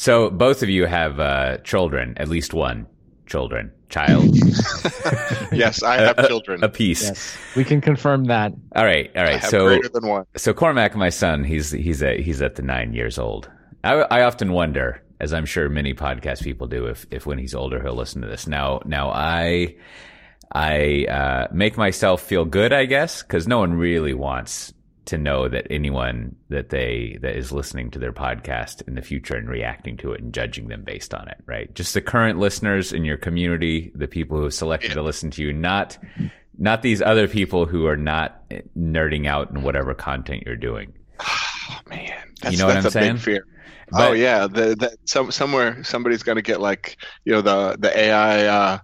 So both of you have uh, children, at least one children, child. yes, I have a, children. A piece. Yes, we can confirm that. All right, all right. I have So greater than one. so Cormac, my son, he's he's at he's at the nine years old. I, I often wonder, as I'm sure many podcast people do, if if when he's older he'll listen to this. Now now I I uh, make myself feel good, I guess, because no one really wants to know that anyone that they that is listening to their podcast in the future and reacting to it and judging them based on it, right? Just the current listeners in your community, the people who have selected to listen to you, not not these other people who are not nerding out in whatever content you're doing. Oh, man, that's, You know what I'm a saying? big fear. But- oh yeah, the, the, some, somewhere somebody's going to get like you know the the AI uh,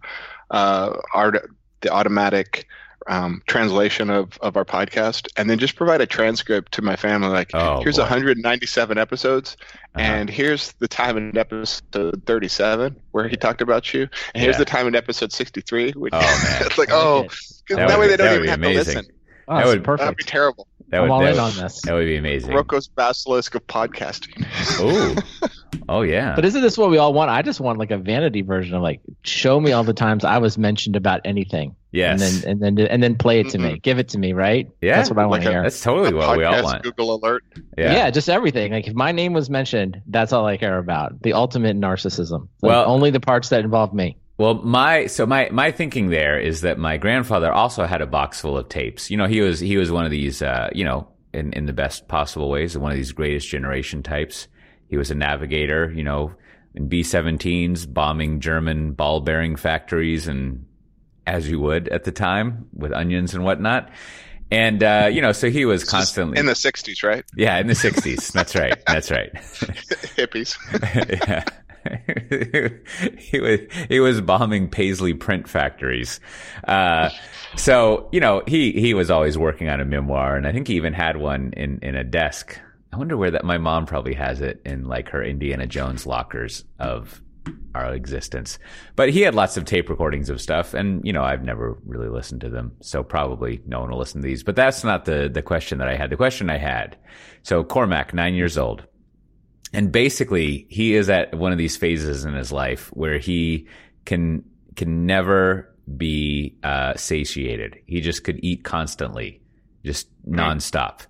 uh, art the automatic um, translation of, of our podcast, and then just provide a transcript to my family. Like, Oh, here's boy. 197 episodes, Uh-huh. and here's the time in episode 37 where he talked about you, and here's the time in episode 63. Which, Oh, man. it's like oh, it. 'cause That that, would way be- they don't even have be to listen. Oh, That that's would- That'd be perfect. terrible. That I'm would, all that in would- on this. That would be amazing. Roko's basilisk of podcasting. Oh, oh yeah. But isn't this what we all want? I just want like a vanity version of like show me all the times I was mentioned about anything, yes. and then and then and then play it to me, give it to me, right? Yeah, that's what I want to a- hear. That's totally what we all Podcast want. Google alert. Yeah. Yeah. just everything. Like if my name was mentioned, that's all I care about. The ultimate narcissism. Like, Well- only the parts that involve me. Well, my so my my thinking there is that my grandfather also had a box full of tapes. You know, he was he was one of these uh, you know, in in the best possible ways, one of these greatest generation types. He was a navigator, you know, in B-17s bombing German ball bearing factories and as you would at the time with onions and whatnot. And uh, you know, so he was constantly in the 60s, right? Yeah, in the 60s. That's right. That's right. Hippies. yeah. he was he was bombing Paisley print factories. Uh, so you know he he was always working on a memoir, and I think he even had one in in a desk. I wonder where that. My mom probably has it in like her Indiana Jones lockers of our existence. But he had lots of tape recordings of stuff, and you know I've never really listened to them, so probably no one will listen to these. But that's not the the question that I had. The question I had. So Cormac, nine years old and basically he is at one of these phases in his life where he can can never be uh, satiated. He just could eat constantly, just nonstop.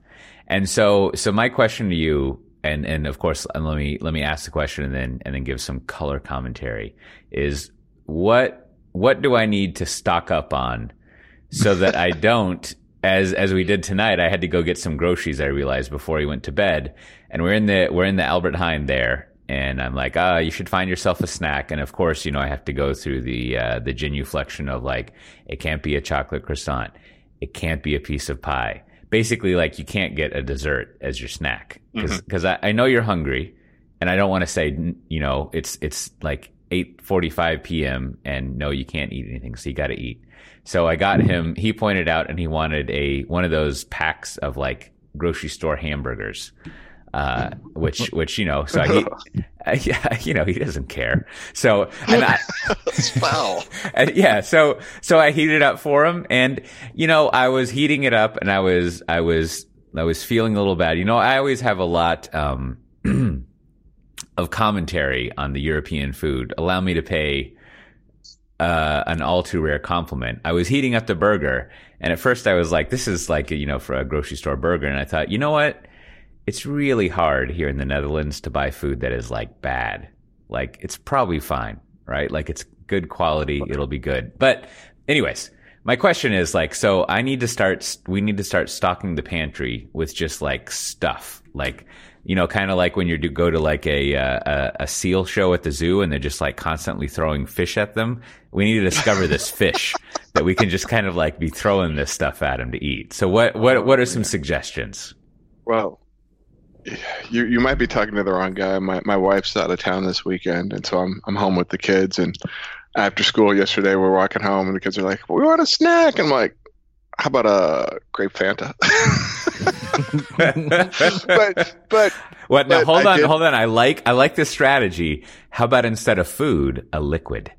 And so, so my question to you, and and of course, and let me let me ask the question and then and then give some color commentary. Is what what do I need to stock up on so that I don't as as we did tonight, I had to go get some groceries. I realized before he went to bed, and we're in the we're in the Albert Heijn there, and I'm like, ah, you should find yourself a snack. And of course, you know, I have to go through the uh, the genuflection of like, it can't be a chocolate croissant, it can't be a piece of pie. Basically, like you can't get a dessert as your snack mm-hmm. because I, I know you're hungry, and I don't want to say you know it's it's like 8:45 p.m. and no, you can't eat anything, so you got to eat. So I got him. He pointed out, and he wanted a one of those packs of like grocery store hamburgers, uh, which which you know. So he, yeah, you know, he doesn't care. So and I, foul. and yeah, so so I heated it up for him, and you know, I was heating it up, and I was I was I was feeling a little bad. You know, I always have a lot um, of commentary on the European food. Allow me to pay uh, an all too rare compliment. I was heating up the burger, and at first I was like, "This is like you know for a grocery store burger," and I thought, you know what? It's really hard here in the Netherlands to buy food that is like bad. Like it's probably fine, right? Like it's good quality, it'll be good. But anyways, my question is like, so I need to start. We need to start stocking the pantry with just like stuff, like you know, kind of like when you do go to like a, uh, a a seal show at the zoo and they're just like constantly throwing fish at them. We need to discover this fish that we can just kind of like be throwing this stuff at them to eat. So what what what are some suggestions? Well, you you might be talking to the wrong guy. My my wife's out of town this weekend, and so I'm I'm home with the kids. And after school yesterday, we're walking home, and the kids are like, "We want a snack." I'm like, "How about a grape Fanta?" but but What? Now hold I on, did- hold on. I like I like this strategy. How about instead of food, a liquid?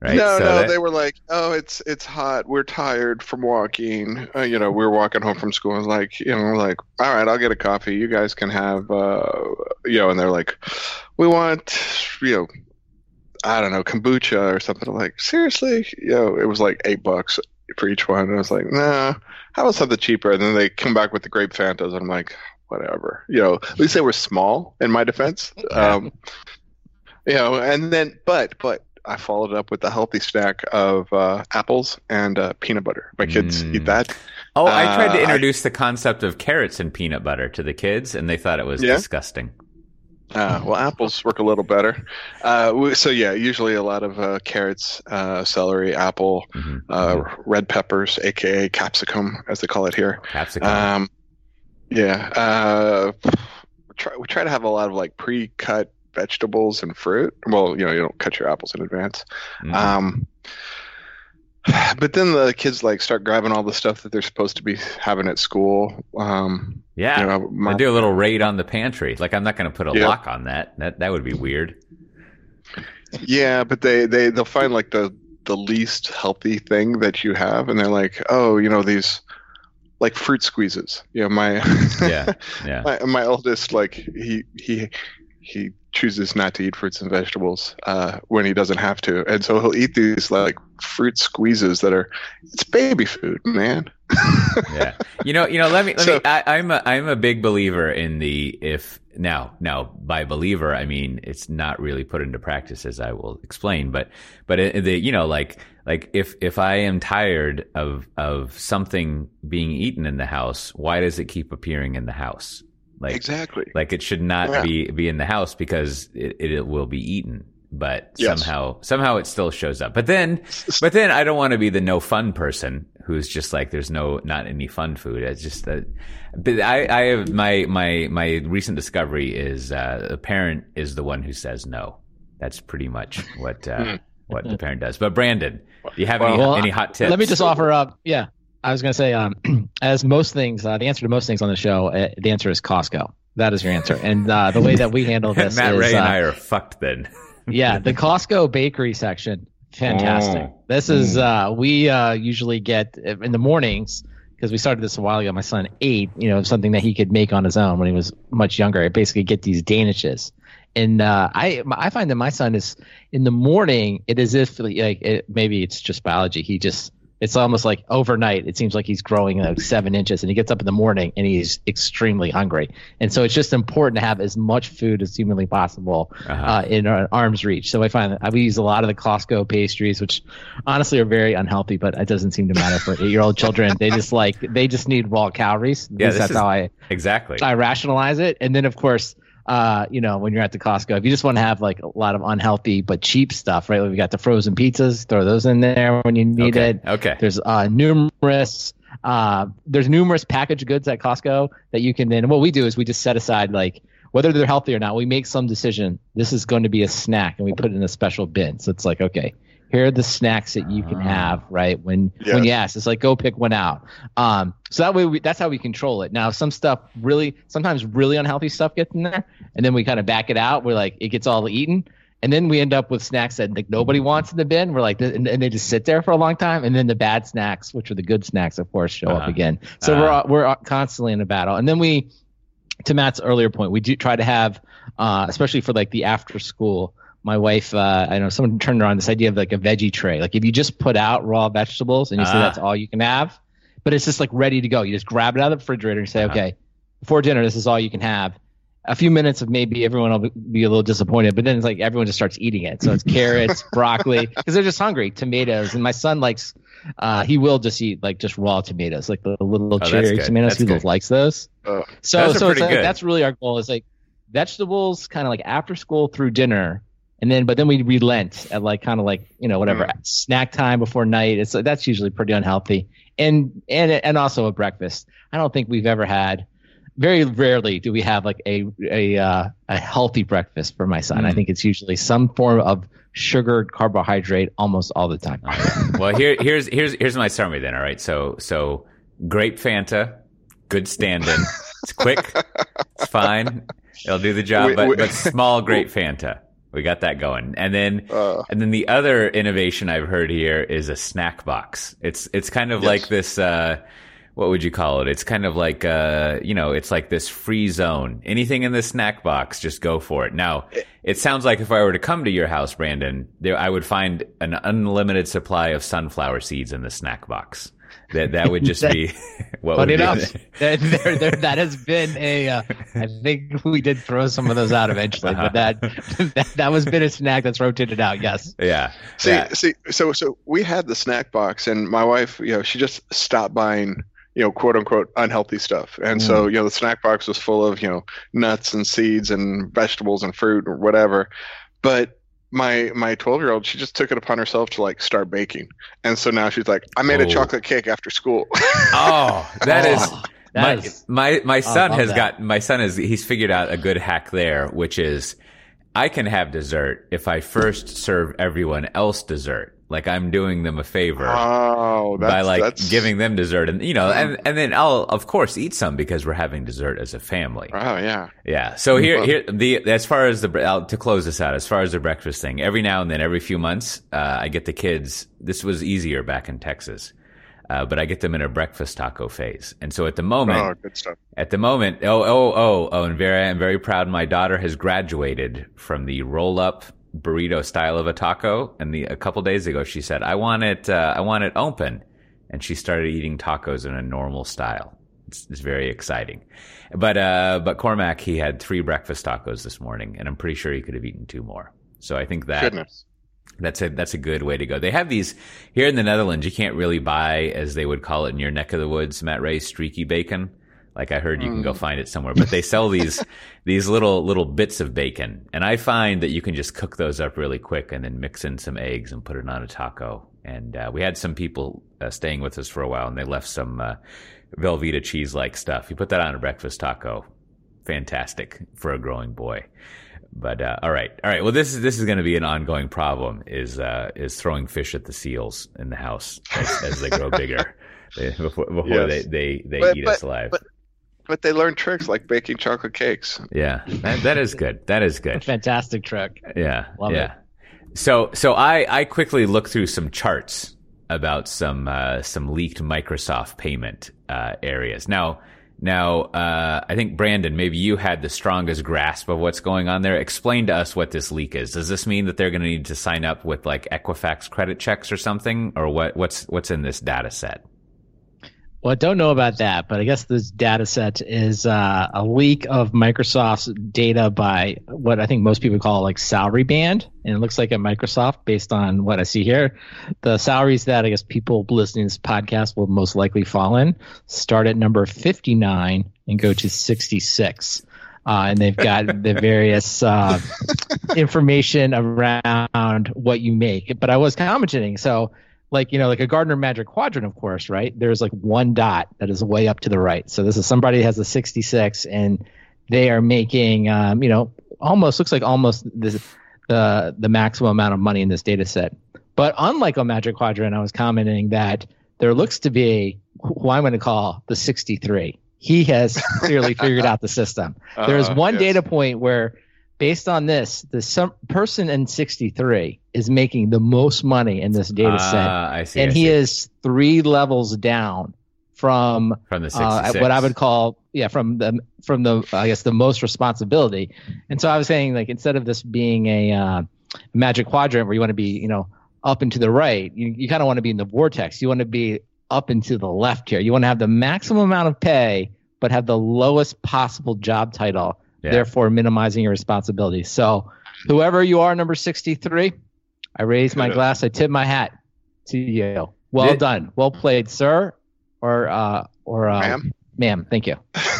Right? No, So no, that- they were like, "Oh, it's it's hot. We're tired from walking. Uh, you know, we were walking home from school. And like, you know, like, all right, I'll get a coffee. You guys can have, uh, you know." And they're like, "We want, you know, I don't know, kombucha or something." I'm like, seriously, you know, it was like eight bucks for each one. And I was like, nah, how about something cheaper? And then they come back with the grape Fantas. And I'm like, whatever. You know, at least they were small. In my defense, um, you know, and then but but I followed it up with a healthy snack of uh, apples and uh, peanut butter. My kids Mm. eat that. oh, I tried uh, to I- introduce the concept of carrots and peanut butter to the kids, and they thought it was Yeah? disgusting. Uh, well, apples work a little better. Uh, we- so yeah, usually a lot of uh, carrots, uh, celery, apple, Mhm. uh, red peppers, aka capsicum, as they call it here. Capsicum. Um, yeah, uh, try, we try to have a lot of like pre-cut vegetables and fruit. Well, you know, you don't cut your apples in advance. Mhm. Um, but then the kids like start grabbing all the stuff that they're supposed to be having at school. Um, yeah. you know, my- I do a little raid on the pantry. Like I'm not going to put a Yeah. lock on that. That that would be weird. yeah, but they they they'll find like the the least healthy thing that you have, and they're like, oh, you know, these like fruit squeezes. You know, my Yeah. Yeah. my, my oldest like he he he chooses not to eat fruits and vegetables uh, when he doesn't have to, and so he'll eat these like fruit squeezes that are it's baby food, man. yeah. You know, you know, let me, let So- me, I, I'm a, I'm a big believer in the, if now, now by believer, I mean, it's not really put into practice as I will explain, but, but the, you know, like, like if, if I am tired of, of something being eaten in the house, why does it keep appearing in the house? Like, exactly. like it should not Yeah. be, be in the house because it, it will be eaten. But Yes. somehow, somehow it still shows up. But then, but then I don't want to be the no fun person who's just like there's no not any fun food. It's just that. But I, I have my my my recent discovery is uh, the parent is the one who says no. That's pretty much what uh, what the parent does. But Brandon, do you have any Well, any hot tips? Let me just offer up. Yeah, I was going to say, um, as most things, uh, the answer to most things on the show, uh, the answer is Costco. That is your answer. And uh, the way that we handle this Matt is, Ray and uh, I are fucked then. yeah, the Costco bakery section, fantastic. Mm. This is uh, we uh, usually get in the mornings because we started this a while ago. My son ate, you know, something that he could make on his own when he was much younger. I basically get these danishes, and uh, I I find that my son is in the morning. It is if like it, maybe it's just biology. He just it's almost like overnight. It seems like he's growing like seven inches, and he gets up in the morning and he's extremely hungry. And so it's just important to have as much food as humanly possible Uh-huh. uh, in our arm's reach. So I find that we use a lot of the Costco pastries, which honestly are very unhealthy, but it doesn't seem to matter for eight-year-old children. They just like they just need raw calories. Yeah, that's is- how I exactly. I rationalize it. And then of course, uh, you know, when you're at the Costco, if you just want to have like a lot of unhealthy but cheap stuff, right? Like we got the frozen pizzas, throw those in there when you need okay. it. Okay. There's uh, numerous uh, there's numerous packaged goods at Costco that you can then. What we do is we just set aside like whether they're healthy or not. We make some decision. This is going to be a snack, and we put it in a special bin. So it's like okay. Here are the snacks that you can Ah. have, right? When Yes. when you ask, it's like go pick one out. Um, so that way, we, that's how we control it. Now, some stuff really, sometimes really unhealthy stuff gets in there, and then we kind of back it out. We're like, it gets all eaten, and then we end up with snacks that like nobody wants in the bin. We're like, and, and they just sit there for a long time, and then the bad snacks, which are the good snacks, of course, show up Uh-huh. again. So Uh-huh. we're we're constantly in a battle, and then we, to Matt's earlier point, we do try to have, uh, especially for like the after school. My wife, uh, I know someone turned around this idea of like a veggie tray. Like if you just put out raw vegetables and you say Ah. that's all you can have, but it's just like ready to go. You just grab it out of the refrigerator and say, Uh-huh. okay, before dinner, this is all you can have. A few minutes of maybe everyone will be a little disappointed, but then it's like everyone just starts eating it. So it's carrots, broccoli, because they're just hungry, tomatoes, and my son likes. Uh, he will just eat like just raw tomatoes, like the little Oh, cherry tomatoes. That's He good. likes those. Oh. So, so it's like, that's really our goal is like vegetables, kind of like after school through dinner, and then but then we relent at like kind of like you know whatever Mm. snack time before night. It's that's usually pretty unhealthy, and and and also a breakfast. I don't think we've ever had. Very rarely do we have like a a uh, a healthy breakfast for my son. I Mm. think it's usually some form of sugared carbohydrate almost all the time. well, here, here's here's here's my summary then. All right, so so grape Fanta, good stand-in. It's quick, it's fine, it'll do the job. Wait, but wait. but small grape Fanta. We got that going, and then Uh, and then the other innovation I've heard here is a snack box. It's it's kind of Yes. like this. Uh, what would you call it? It's kind of like uh, you know, it's like this free zone. Anything in the snack box, just go for it. Now, it sounds like if I were to come to your house, Brandon, there I would find an unlimited supply of sunflower seeds in the snack box. That that would just be what would Funny be enough, there, there, there, that has been a. Uh, I think we did throw some of those out eventually, but that, that that was been a snack that's rotated out. Yes. yeah. see, yeah. see, so so we had the snack box, and my wife, you know, she just stopped buying, you know, quote unquote unhealthy stuff, and so Mm. you know, the snack box was full of you know nuts and seeds and vegetables and fruit or whatever, but my my 12 year old she just took it upon herself to like start baking and so now she's like i made a Oh. chocolate cake after school Oh, that is. Oh, my, is- my my son love has that. got my son is he's figured out a good hack there, which is I can have dessert if I first serve everyone else dessert. Like I'm doing them a favor oh that's, by like that's, giving them dessert, and you know, and and then I'll of course eat some because we're having dessert as a family. oh yeah Yeah. So here, here, the as far as the uh, to close this out, as far as the breakfast thing, every now and then, every few months, uh, I get the kids. This was easier back in Texas, uh, but I get them in a breakfast taco phase. And so at the moment, oh good stuff at the moment, oh, oh, oh, oh, and very, I'm very proud. My daughter has graduated from the roll up burrito style of a taco. And the, a couple days ago, she said, I want it, uh, I want it open. And she started eating tacos in a normal style. It's, it's very exciting. But, uh, but Cormac, he had three breakfast tacos this morning and I'm pretty sure he could have eaten two more. So I think that goodness that's a that's a good way to go. They have these here in the Netherlands. You can't really buy, as they would call it in your neck of the woods, Matt Ray, streaky bacon. Like I heard, you can go find it somewhere, but they sell these these little little bits of bacon, and I find that you can just cook those up really quick and then mix in some eggs and put it on a taco. And uh, we had some people uh, staying with us for a while, and they left some uh, Velveeta cheese like stuff. You put that on a breakfast taco, fantastic for a growing boy. But uh, all right, all right. Well, this is this is going to be an ongoing problem. Is uh, is throwing fish at the seals in the house as, as they grow bigger before, before Yes. they they, they But- eat but- us alive. but- but they learn tricks like baking chocolate cakes yeah, that, that is good. That is good. Fantastic trick. Yeah, Love yeah. So so I I quickly looked through some charts about some uh, some leaked Microsoft payment uh, areas. Now now uh, I think Brandon, maybe you had the strongest grasp of what's going on there. Explain to us what this leak is. Does this mean that they're going to need to sign up with like Equifax credit checks or something, or what? What's what's in this data set? Well, I don't know about that, but I guess this data set is uh, a leak of Microsoft's data by what I think most people call like salary band. And it looks like at Microsoft, based on what I see here, the salaries that I guess people listening to this podcast will most likely fall in start at number 59 and go to 66. Uh, and they've got the various uh, information around what you make. But I was commenting, so like you know, like a Gartner Magic Quadrant, of course, right? There's like one dot that is way up to the right. So this is somebody has a 66, and they are making, um, you know, almost looks like almost the the the maximum amount of money in this data set. But unlike a Magic Quadrant, I was commenting that there looks to be who I'm going to call the 63. He has clearly figured out the system. There's Uh, one yes. data point where, based on this, the some person in 63 is making the most money in this data set, Ah, I see. and I he see. is three levels down from from the uh, what I would call yeah from the from the I guess the most responsibility. And so I was saying like instead of this being a uh, magic quadrant where you want to be you know up and to the right, you you kind of want to be in the vortex. You want to be up and to the left here. You want to have the maximum amount of pay, but have the lowest possible job title. Yeah. Therefore, minimizing your responsibility. So, whoever you are, number sixty-three, I raise my glass. I tip my hat to you. Well Did- done. Well played, sir, or uh, or uh, Ma'am? ma'am. Thank you.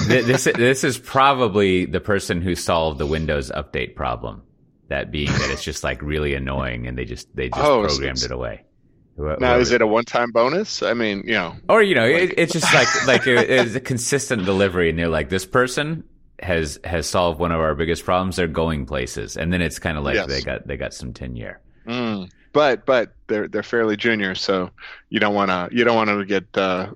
This this is probably the person who solved the Windows update problem. That being that it's just like really annoying, and they just they just Oh, programmed it's- it away. Who- Now, is it a one-time bonus? I mean, you know, or you know, it, it's just like like it, it's a consistent delivery, and they're like, this person has has solved one of our biggest problems. They're going places, and then it's kind of like Yes. they got they got some tenure. mm. but but they're they're fairly junior, so you don't want to you don't want to get uh,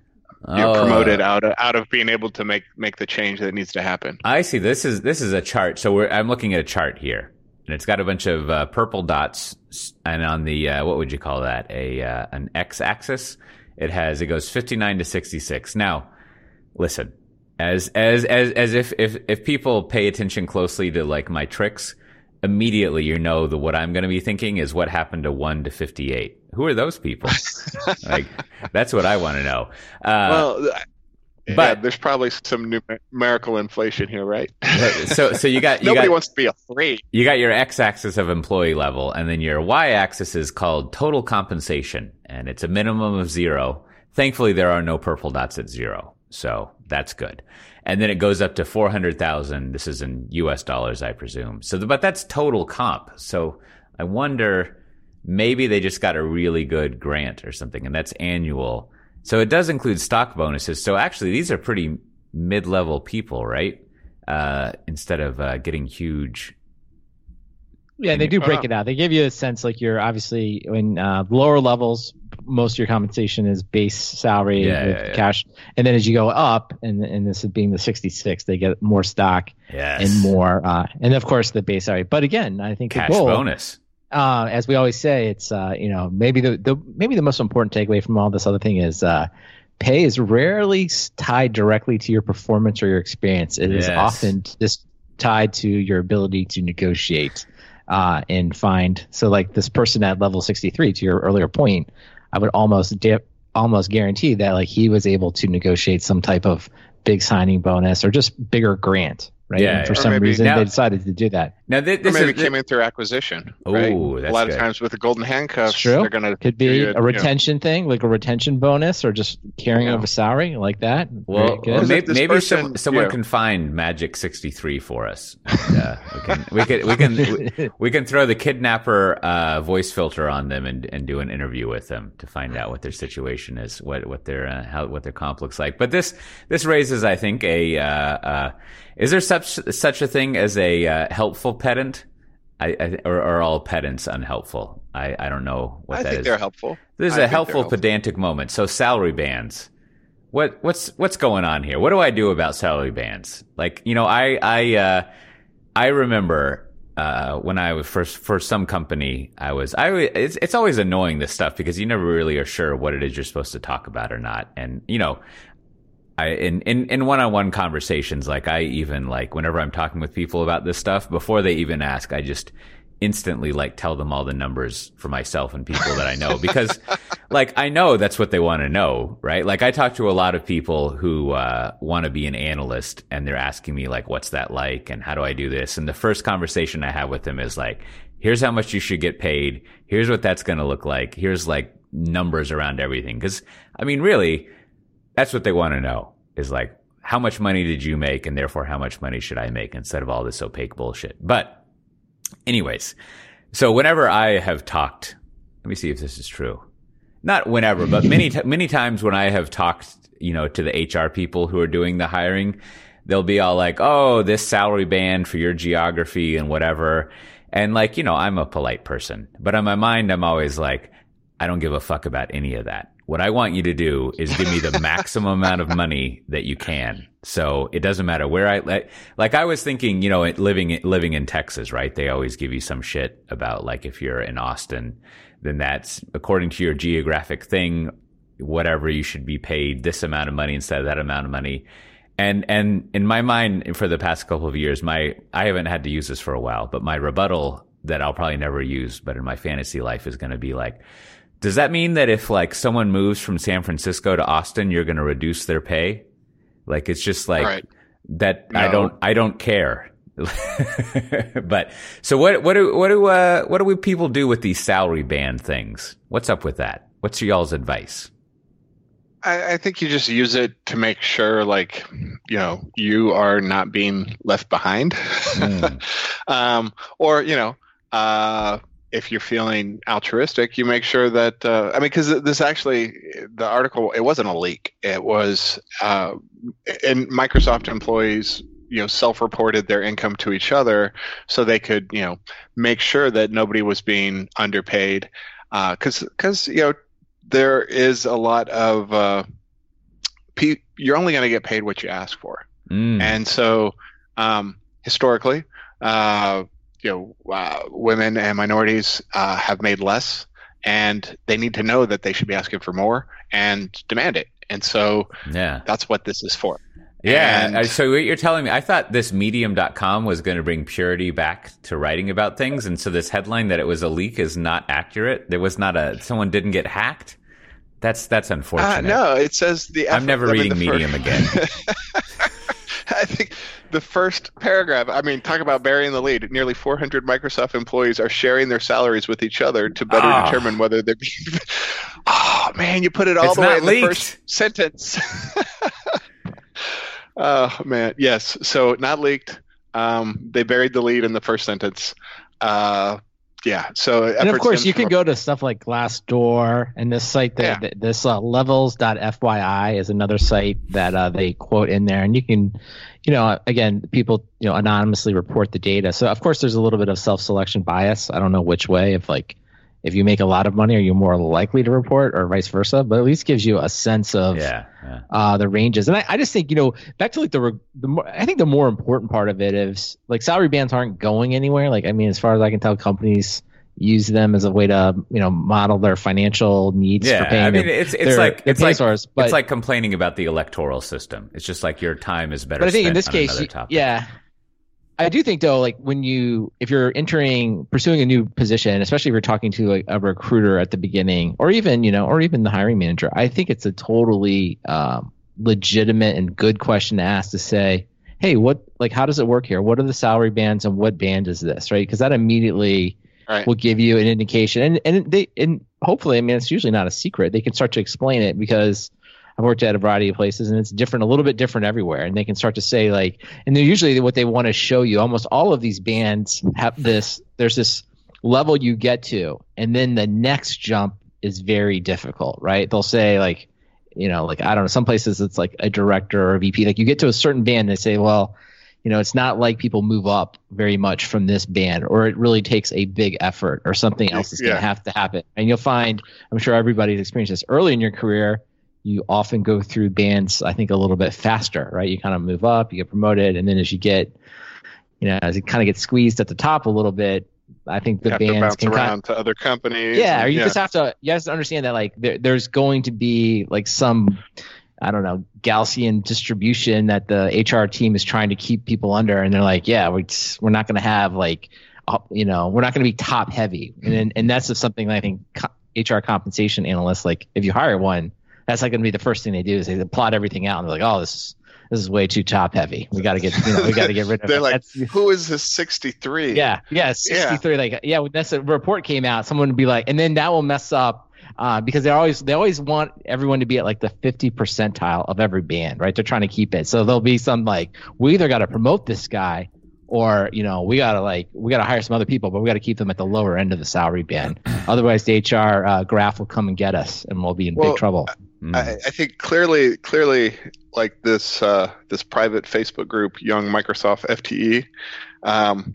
you know, Oh. promoted out of out of being able to make make the change that needs to happen. I see. This is this is a chart. So we're, I'm looking at a chart here, and it's got a bunch of uh, purple dots, and on the uh, what would you call that? A uh, an x-axis. It has it goes 59 to 66. Now, listen, as as as as if if if people pay attention closely to like my tricks, immediately you know that what I'm going to be thinking is what happened to 1 to 58. Who are those people? like that's what I want to know. Uh, well, but- but there's probably some numerical inflation here, right? so so you got you Nobody got wants to be a three. you got your x-axis of employee level and then your y-axis is called total compensation and it's a minimum of zero thankfully there are no purple dots at zero so that's good. And then it goes up to 400000 this is in us dollars i presume. So but that's total comp. So i wonder maybe they just got a really good grant or something and that's annual. So it does include stock bonuses. So actually these are pretty mid-level people right? Uh, instead of uh, getting huge Yeah, they do break it out. They give you a sense like you're obviously in uh, lower levels. Most of your compensation is base salary Yeah, with yeah, yeah. cash, and then as you go up, and and this is being the 66, they get more stock yes. and more, uh, and of course the base salary. But again, I think cash goal, bonus. uh, as we always say, it's uh, you know maybe the, the maybe the most important takeaway from all this other thing is uh, pay is rarely tied directly to your performance or your experience. It is Yes. often just tied to your ability to negotiate uh, and find. So like this person at level sixty three, to your earlier point, I would almost dip, almost guarantee that like he was able to negotiate some type of big signing bonus or just bigger grant. Right. Yeah, and for some reason Now- they decided to do that. Now th- Or this maybe is it came in through acquisition. right? Ooh, a lot good. of times with the golden handcuffs, true. they're going to Could be a retention thing, like a retention bonus, or just carrying Yeah. of a salary like that. well, good. well, maybe, maybe person- some, someone yeah. can find Magic sixty three for us. And, uh, we can we can we can we, we can throw the kidnapper uh, voice filter on them and, and do an interview with them to find out what their situation is, what what their uh, how what their comp looks like. But this this raises, I think, a uh, uh, is there such such a thing as a uh, helpful pedant? I, I or are all pedants unhelpful? I, I don't know what I that think is. they're helpful. There's a helpful helpful. pedantic moment. So salary bands. What what's what's going on here? What do I do about salary bands? Like, you know, I I uh I remember uh when I was first for some company, I was I it's it's always annoying this stuff because you never really are sure what it is you're supposed to talk about or not. And you know, I in in in one-on-one conversations like I even like whenever I'm talking with people about this stuff before they even ask I just instantly like tell them all the numbers for myself and people that I know. Because like I know that's what they want to know right? Like I talk to a lot of people who uh, want to be an analyst and they're asking me like what's that like and how do I do this? And the first conversation I have with them is like here's how much you should get paid. Here's what that's going to look like. Here's like numbers around everything. Cuz I mean really that's what they want to know is like how much money did you make and therefore how much money should I make instead of all this opaque bullshit. But anyways, so whenever I have talked, let me see if this is true. Not whenever, but many t- many times when I have talked, you know, to the HR people who are doing the hiring, they'll be all like, "Oh, this salary band for your geography and whatever." And like, you know, I'm a polite person, but in my mind I'm always like, I don't give a fuck about any of that. What I want you to do is give me the maximum amount of money that you can. So it doesn't matter where I like, like I was thinking, you know, living living in Texas, right? They always give you some shit about like if you're in Austin, then that's according to your geographic thing, whatever you should be paid this amount of money instead of that amount of money. And and in my mind, for the past couple of years, my I haven't had to use this for a while, but my rebuttal that I'll probably never use, but in my fantasy life is going to be like, does that mean that if like someone moves from San Francisco to Austin, you're going to reduce their pay? Like it's just like Right. that. I don't. I don't care. but so what? What do what do uh, what do we people do with these salary band things? What's up with that? What's y'all's advice? I, I think you just use it to make sure, like, you know, you are not being left behind. Mm. um, or, you know, uh, if you're feeling altruistic, you make sure that, uh, I mean, because this actually, the article, it wasn't a leak. It was, uh, and Microsoft employees, you know, self reported their income to each other so they could, you know, make sure that nobody was being underpaid. Because, because, you know, there is a lot of uh, pe- you're only going to get paid what you ask for, Mm. and so um, historically, uh, you know uh, women and minorities uh, have made less, and they need to know that they should be asking for more and demand it. And so Yeah. that's what this is for. Yeah. And- uh, so what you're telling me, I thought this medium.com was going to bring purity back to writing about things. And so this headline that it was a leak is not accurate. There was not a, someone didn't get hacked. That's, that's Uh, unfortunate. no, it says the. I'm never reading Medium again. I think the first paragraph. I mean, talk about burying the lead. Nearly 400 Microsoft employees are sharing their salaries with each other to better Ah. determine whether they're being. oh man, you put it all It's the way in leaked. the first sentence. oh man, yes. So not leaked. Um, they buried the lead in the first sentence. Uh, yeah. So and of course, you can go to stuff like Glassdoor and this site that Yeah. this uh, levels.fyi is another site that uh, they quote in there, and you can, you know, again, people you know anonymously report the data. So of course, there's a little bit of self-selection bias. I don't know which way. If like if you make a lot of money, are you more likely to report, or vice versa? But at least gives you a sense of yeah. yeah. uh, the ranges. And I, I just think, you know, back to like the, re- the more, I think the more important part of it is like salary bands aren't going anywhere. Like, I mean, as far as I can tell, companies use them as a way to, you know, model their financial needs for Yeah. paying I mean, their, it's, it's their- like, it's like, source. But, it's like complaining about the electoral system. It's just like your time is better but I think in this on case, yeah. I do think though, like when you, if you're entering, pursuing a new position, especially if you're talking to like a recruiter at the beginning, or even you know, or even the hiring manager, I think it's a totally um, legitimate and good question to ask to say, hey, what, like, how does it work here? What are the salary bands, and what band is this, right? Because that immediately Right. will give you an indication, and and they, and hopefully, I mean, it's usually not a secret. They can start to explain it because I've worked at a variety of places and it's different, a little bit different everywhere. And they can start to say like, and they're usually what they want to show you. Almost all of these bands have this. There's this level you get to, and then the next jump is very difficult, right? They'll say like, you know, like I don't know, some places it's like a director or a VP. Like you get to a certain band, and they say, well, you know, it's not like people move up very much from this band, or it really takes a big effort, or something else is going to have to happen. And you'll find, I'm sure everybody's experienced this early in your career you often go through bands i think a little bit faster right you kind of move up you get promoted and then as you get you know as you kind of get squeezed at the top a little bit i think the bands bounce can around kind to other companies. yeah or you just have to you have to understand that like there, there's going to be like some i don't know gaussian distribution that the hr team is trying to keep people under and they're like yeah we're, we're not going to have like you know we're not going to be top heavy and and, and that's just something that i think hr compensation analysts like if you hire one that's like going to be the first thing they do is they plot everything out and they're like oh this is this is way too top heavy we got to get you know we got to get rid of They're it. like, That's- who is this 63? yeah, yeah, 63. Like, yeah, when this report came out, someone would be like, and then that will mess up uh, because they always they always want everyone to be at like the 50 percentile of every band, right? They're trying to keep it. So there'll be some like, we either got to promote this guy or you know we gotta like we gotta hire some other people, but we gotta keep them at the lower end of the salary band. Otherwise, the HR uh, graph will come and get us, and we'll be in Well, big trouble. Mm. I, I think clearly, clearly, like this uh, this private Facebook group, Young Microsoft FTE, um,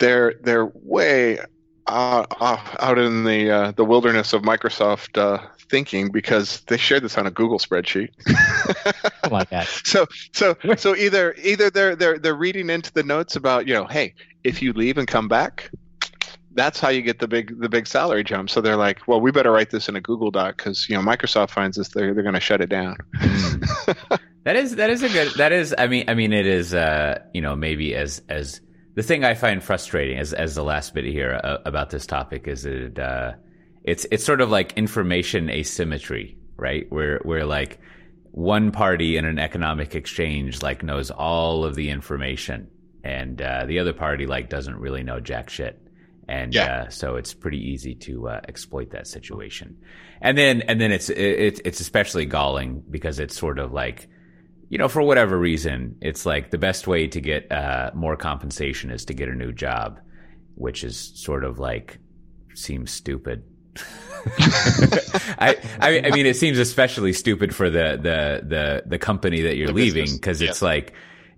they're they're way out, off, out in the uh, the wilderness of Microsoft uh, thinking because they shared this on a Google spreadsheet. Something like that. so so so either either they're they're they're reading into the notes about you know hey if you leave and come back that's how you get the big the big salary jump. So they're like well we better write this in a google doc because you know microsoft finds this they're, they're going to shut it down. That is that is a good that is I mean I mean it is uh you know maybe as as the thing I find frustrating as as the last bit here uh, about this topic is it, uh it's it's sort of like information asymmetry right? Where where like one party in an economic exchange like knows all of the information and uh, the other party like doesn't really know jack shit and Yeah. uh, so it's pretty easy to uh, exploit that situation. And then and then it's it's it's especially galling because it's sort of like you know for whatever reason it's like the best way to get uh, more compensation is to get a new job which is sort of like seems stupid. I, I I mean it seems especially stupid for the the the the company that you're The leaving because it's like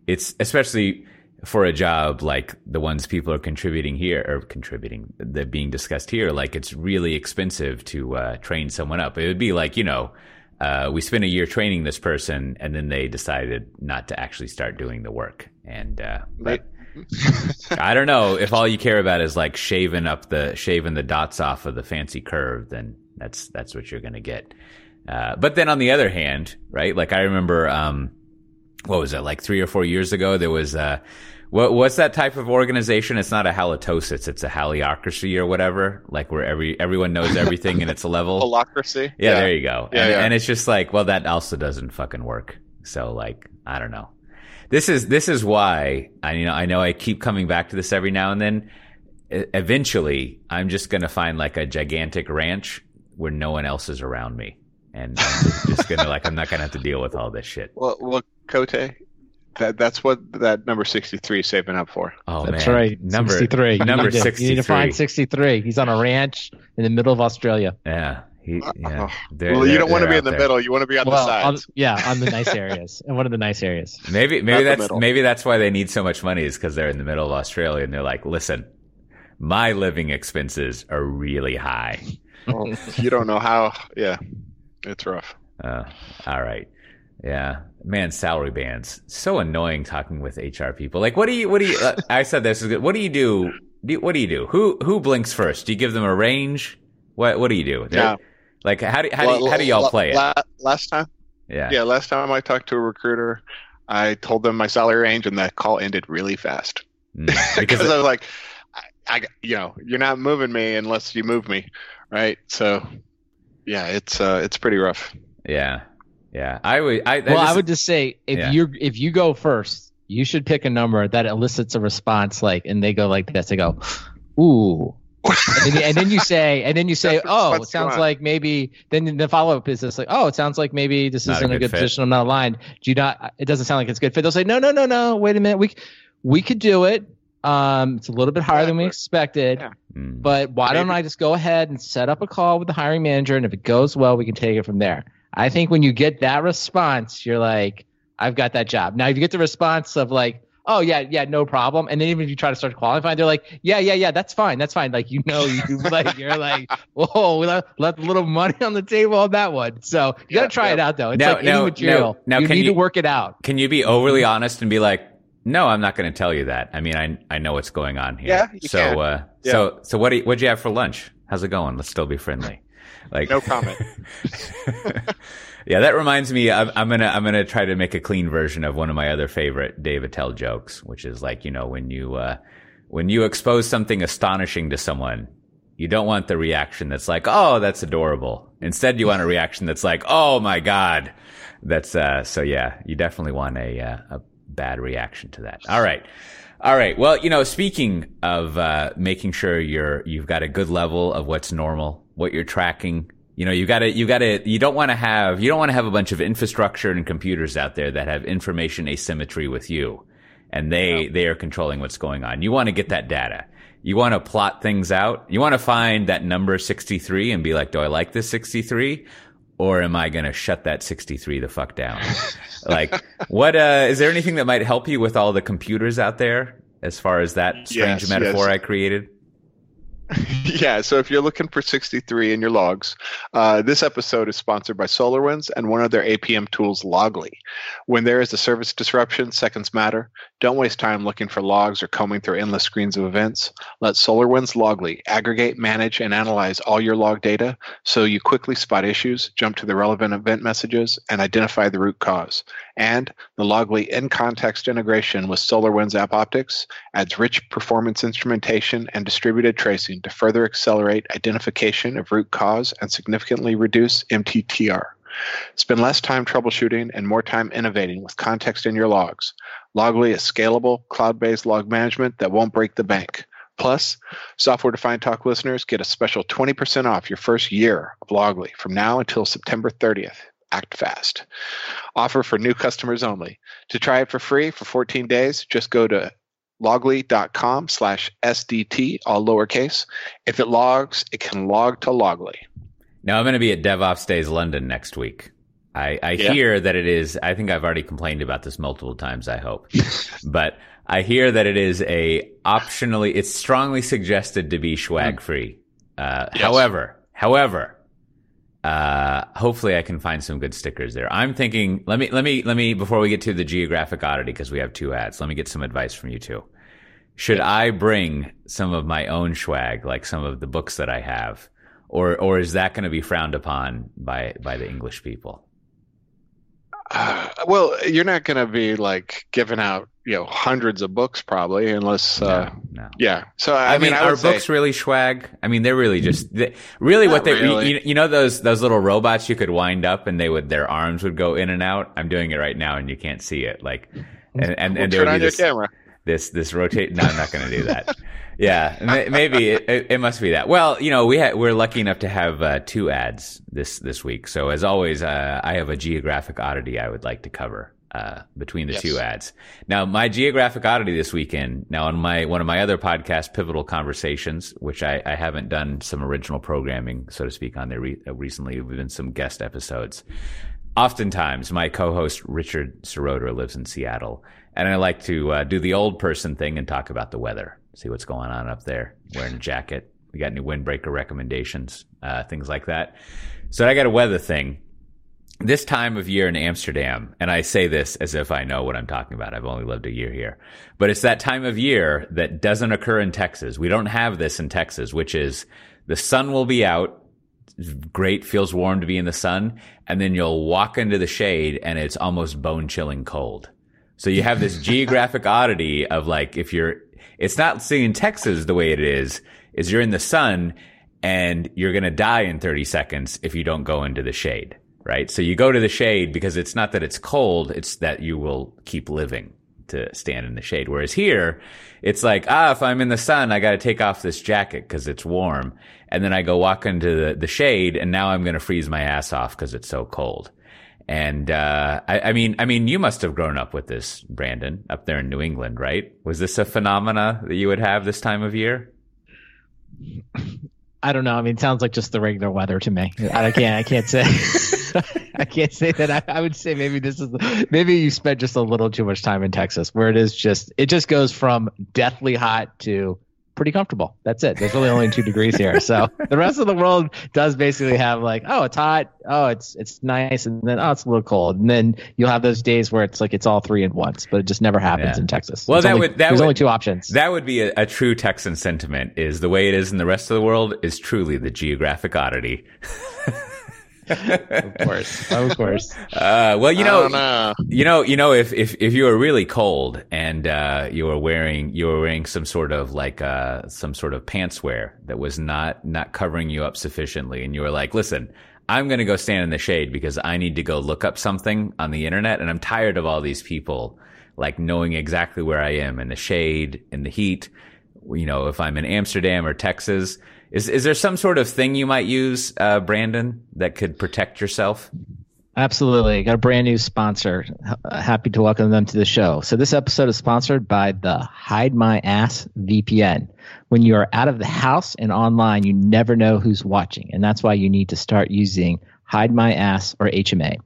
it's especially for a job like the ones people are contributing here or contributing that being discussed here like it's really expensive to uh, train someone up it would be like you know uh, we spent a year training this person and then they decided not to actually start doing the work and uh, but I don't know if all you care about is like shaving up the shaving the dots off of the fancy curve, then that's that's what you're going to get. Uh, but then on the other hand, right? Like I remember, um, what was it? Like three or four years ago, there was uh, what what's that type of organization? It's not a halitosis, it's a haliocracy or whatever. Like where every everyone knows everything and it's a level. Holacracy. Yeah, there you go. Yeah, and, yeah. and it's just like, well, that also doesn't fucking work. So like, I don't know. This is this is why I you know I know I keep coming back to this every now and then. Eventually, I'm just gonna find like a gigantic ranch where no one else is around me, and I'm just, gonna like I'm not gonna have to deal with all this shit. Well, look, Cote, that that's what that number sixty-three is saving up for. Oh That's man, right. Number 63. You number need to- You need to find 63. He's on a ranch in the middle of Australia. Yeah, he, yeah. Oh, They're- well, you they're- don't want to be in the there. middle. You want to be on well, the on, yeah, on the nice areas, in one of the nice areas. Maybe maybe the that's maybe that's why they need so much money is because they're in the middle of Australia and they're like, listen, my living expenses are really high. Well, you don't know how. Yeah, it's rough. Uh, all right, yeah, man, salary bands so annoying talking with HR people. Like, what do you what do you? Uh, I said this is good. What do you do? do you- what do you do? Who who blinks first? Do you give them a range? What what do you do? Yeah. Like how do how do, how do y'all la- play it? Last time, Yeah. yeah, last time I talked to a recruiter, I told them my salary range, and that call ended really fast Mm. because Because I was like, I, I, you know, you're not moving me unless you move me, right? So, yeah, it's uh, it's pretty rough. yeah, yeah. I would. I, I well, just- I would just say if Yeah. you if you go first, you should pick a number that elicits a response like, and they go like this. They go, ooh. and, then, and then you say, and then you say, oh, it sounds like maybe. Then the follow up is this like, oh, it sounds like maybe this Not isn't a good good, fit. position. I'm not aligned. Do you not? It doesn't sound like it's a good fit. They'll say, no, no, no, no. Wait a minute. We we could do it. Um, it's a little bit higher than we expected. Yeah. Mm. But why don't I just go ahead and set up a call with the hiring manager, and if it goes well, we can take it from there. I think when you get that response, you're like, I've got that job. Now, if you get the response of like, oh yeah, yeah, no problem, and then even if you try to start qualifying, they're like, yeah, yeah, yeah, that's fine, that's fine. Like you know, you do like you're like, whoa, we left, left a little money on the table on that one. So you gotta try yeah. it out though. It's Now- like now- any material. now- now you can need you- to work it out. Can you be overly honest and be like, no, I'm not going to tell you that. I mean, I I know what's going on here. Yeah, you so can. uh, Yeah. so so what do you, what'd you have for lunch? How's it going? Let's still be friendly. Like No comment. yeah, that reminds me. I'm, I'm gonna I'm gonna try to make a clean version of one of my other favorite Dave Attell jokes, which is like you know when you uh, when you expose something astonishing to someone, you don't want the reaction that's like, oh, that's adorable. Instead, you want a reaction that's like, oh my god. That's uh. So yeah, you definitely want a uh, a bad reaction to that. All right. All right. Well, you know, speaking of uh, making sure you're you've got a good level of what's normal, what you're tracking. You know, you got to you got to you don't want to have you don't want to have a bunch of infrastructure and computers out there that have information asymmetry with you, and they they are controlling what's going on. You want to get that data. You want to plot things out. You want to find that number 63 and be like, do I like this 63? Or am I going to shut that 63 the fuck down? like, what, uh, is there anything that might help you with all the computers out there as far as that strange Yes, metaphor yes. I created? yeah, so if you're looking for 63 in your logs, uh, this episode is sponsored by SolarWinds and one of their APM tools, Loggly. When there is a service disruption, seconds matter. Don't waste time looking for logs or combing through endless screens of events. Let SolarWinds Loggly aggregate, manage, and analyze all your log data so you quickly spot issues, jump to the relevant event messages, and identify the root cause. And the Loggly in context integration with SolarWinds AppOptics adds rich performance instrumentation and distributed tracing to further accelerate identification of root cause and significantly reduce MTTR. Spend less time troubleshooting and more time innovating with context in your logs. Loggly is scalable, cloud based log management that won't break the bank. Plus, Software Defined Talk listeners get a special 20% off your first year of Loggly from now until September 30th. Act fast. Offer for new customers only. To try it for free for 14 days, just go to loggly.com slash SDT, all lowercase. If it logs, it can log to Loggly. Now I'm going to be at DevOps Days London next week. I, I Yeah. hear that it is. I think I've already complained about this multiple times. I hope, but I hear that it is a optionally. It's strongly suggested to be swag free. Uh, Yes. However, however, uh, hopefully I can find some good stickers there. I'm thinking. Let me let me let me before we get to the geographic oddity because we have two ads. Let me get some advice from you two. should I bring some of my own swag, like some of the books that I have, or or is that going to be frowned upon by by the English people? Uh, well, you're not going to be like giving out, you know, hundreds of books probably, unless, uh, no, no. yeah. So I, I mean, mean, I are would say, books really swag? I mean, they're really just they, really what they really. you, you know those those little robots you could wind up and they would their arms would go in and out. I'm doing it right now and you can't see it. Like, and and, We'll and there turn would on be your this camera. this this rotate. No, I'm not going to do that. yeah, ma- maybe it, it, it must be that. Well, you know, we ha- we're lucky enough to have uh, two ads this this week. So as always, uh, I have a geographic oddity I would like to cover. Uh, between the Yes. two ads. Now, my geographic oddity this weekend. Now, on my one of my other podcasts, Pivotal Conversations, which I, I haven't done some original programming, so to speak, on there re- uh, recently. Have been some guest episodes. Oftentimes, my co-host Richard Seroter lives in Seattle, and I like to uh, do the old person thing and talk about the weather, see what's going on up there. Wearing a jacket, we got any windbreaker recommendations, uh, things like that. So I got a weather thing. This time of year in Amsterdam, and I say this as if I know what I'm talking about. I've only lived a year here, but it's that time of year that doesn't occur in Texas. We don't have this in Texas, which is the sun will be out great, feels warm to be in the sun, and then you'll walk into the shade and it's almost bone chilling cold. So you have this geographic oddity of like if you're it's not seeing Texas the way it is, is you're in the sun and you're gonna die in 30 seconds if you don't go into the shade. Right? So you go to the shade because it's not that it's cold, it's that you will keep living to stand in the shade. Whereas here, it's like, ah, if I'm in the sun, I got to take off this jacket because it's warm. And then I go walk into the, the shade and now I'm going to freeze my ass off because it's so cold. And, uh, I, I mean, I mean, you must have grown up with this, Brandon, up there in New England, right? Was this a phenomena that you would have this time of year? I don't know. I mean, it sounds like just the regular weather to me. I can't. I can't say. I can't say that. I, I would say maybe this is maybe you spent just a little too much time in Texas, where it is just it just goes from deathly hot to pretty comfortable. That's it. There's really only two degrees here. So the rest of the world does basically have like, oh, it's hot. Oh, it's it's nice, and then oh, it's a little cold, and then you'll have those days where it's like it's all three at once, but it just never happens Yeah. in Texas. Well, It's that only- would- that there's would- only two options. That would be a, a true Texan sentiment is the way it is in the rest of the world is truly the geographic oddity. of course, of course. Uh, well, you know, know. You know, you know, if if if you were really cold and uh, you were wearing you were wearing some sort of like uh, some sort of pants wear that was not not covering you up sufficiently, and you were like, "Listen, I'm going to go stand in the shade because I need to go look up something on the internet, and I'm tired of all these people like knowing exactly where I am in the shade, in the heat. You know, if I'm in Amsterdam or Texas." Is, is there some sort of thing you might use, uh, Brandon, that could protect yourself? Absolutely. Got a brand new sponsor. Happy to welcome them to the show. So, this episode is sponsored by the Hide My Ass VPN. When you are out of the house and online, you never know who's watching. And that's why you need to start using Hide My Ass or HMA.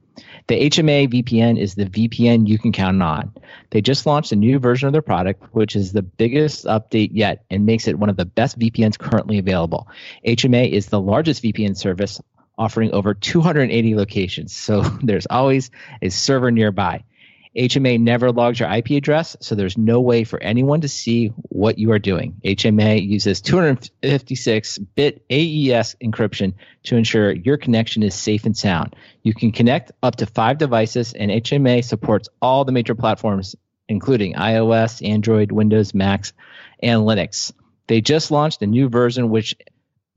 The HMA VPN is the VPN you can count on. They just launched a new version of their product, which is the biggest update yet and makes it one of the best VPNs currently available. HMA is the largest VPN service offering over 280 locations. So there's always a server nearby. HMA never logs your IP address, so there's no way for anyone to see what you are doing. HMA uses 256 bit AES encryption to ensure your connection is safe and sound. You can connect up to five devices, and HMA supports all the major platforms, including iOS, Android, Windows, Macs, and Linux. They just launched a new version which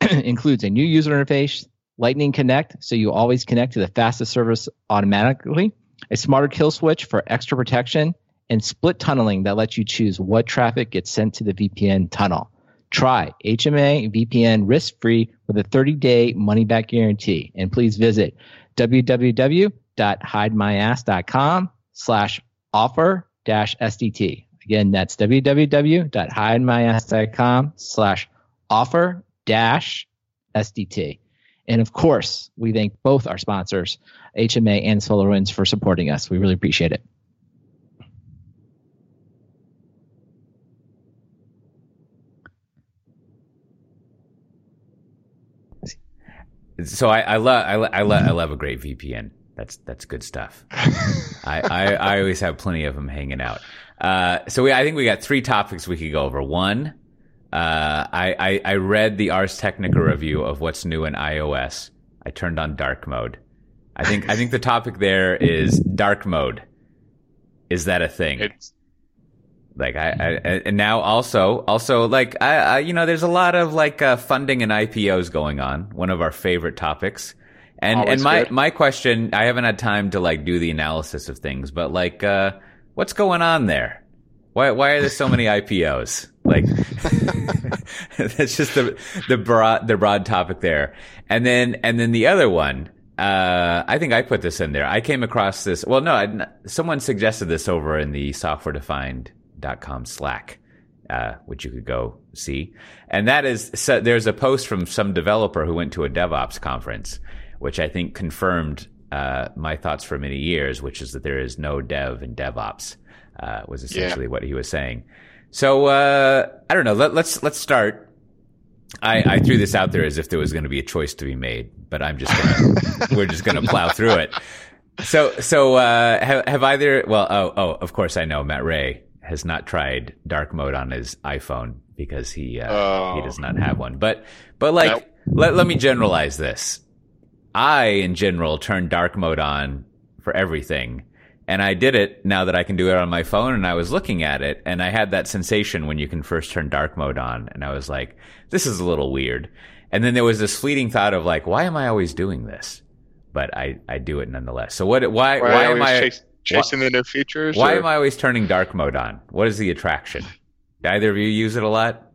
includes a new user interface, Lightning Connect, so you always connect to the fastest service automatically, a smarter kill switch for extra protection, and split tunneling that lets you choose what traffic gets sent to the VPN tunnel. Try HMA VPN risk free with a 30 day money back guarantee. And please visit www.hidemyass.com slash offer dash SDT. Again, that's www.hidemyass.com slash offer dash SDT. And of course, we thank both our sponsors, HMA and SolarWinds, for supporting us. We really appreciate it. So I, I love I, lo- I love I love a great VPN. That's that's good stuff. I, I I always have plenty of them hanging out. Uh, so we, I think we got three topics we could go over. One, uh, I, I, I read the Ars Technica review of what's new in iOS. I turned on dark mode. I think I think the topic there is dark mode. Is that a thing? It's like I, I and now also also like I, I you know there's a lot of like uh, funding and IPOs going on. One of our favorite topics. And Always and my good. my question, I haven't had time to like do the analysis of things, but like uh what's going on there? Why why are there so many IPOs? Like that's just the the broad the broad topic there. And then and then the other one uh, I think I put this in there. I came across this. Well, no, I, someone suggested this over in the softwaredefined.com Slack, uh, which you could go see. And that is, so there's a post from some developer who went to a DevOps conference, which I think confirmed uh, my thoughts for many years, which is that there is no dev in DevOps, uh, was essentially what he was saying. So uh, I don't know. Let, let's let's start. I, I threw this out there as if there was going to be a choice to be made, but I'm just gonna, we're just going to plow through it. So so uh, have have either? Well, oh oh, of course I know Matt Ray has not tried dark mode on his iPhone because he uh, Oh. he does not have one. But but like let let me generalize this. I in general turn dark mode on for everything. And I did it now that I can do it on my phone and I was looking at it and I had that sensation when you can first turn dark mode on and I was like, this is a little weird. And then there was this fleeting thought of like, why am I always doing this? But I, I do it nonetheless. So what, why, why, why, am I, chas- chasing the new features? why or- am I always turning dark mode on? What is the attraction? Do either of you use it a lot?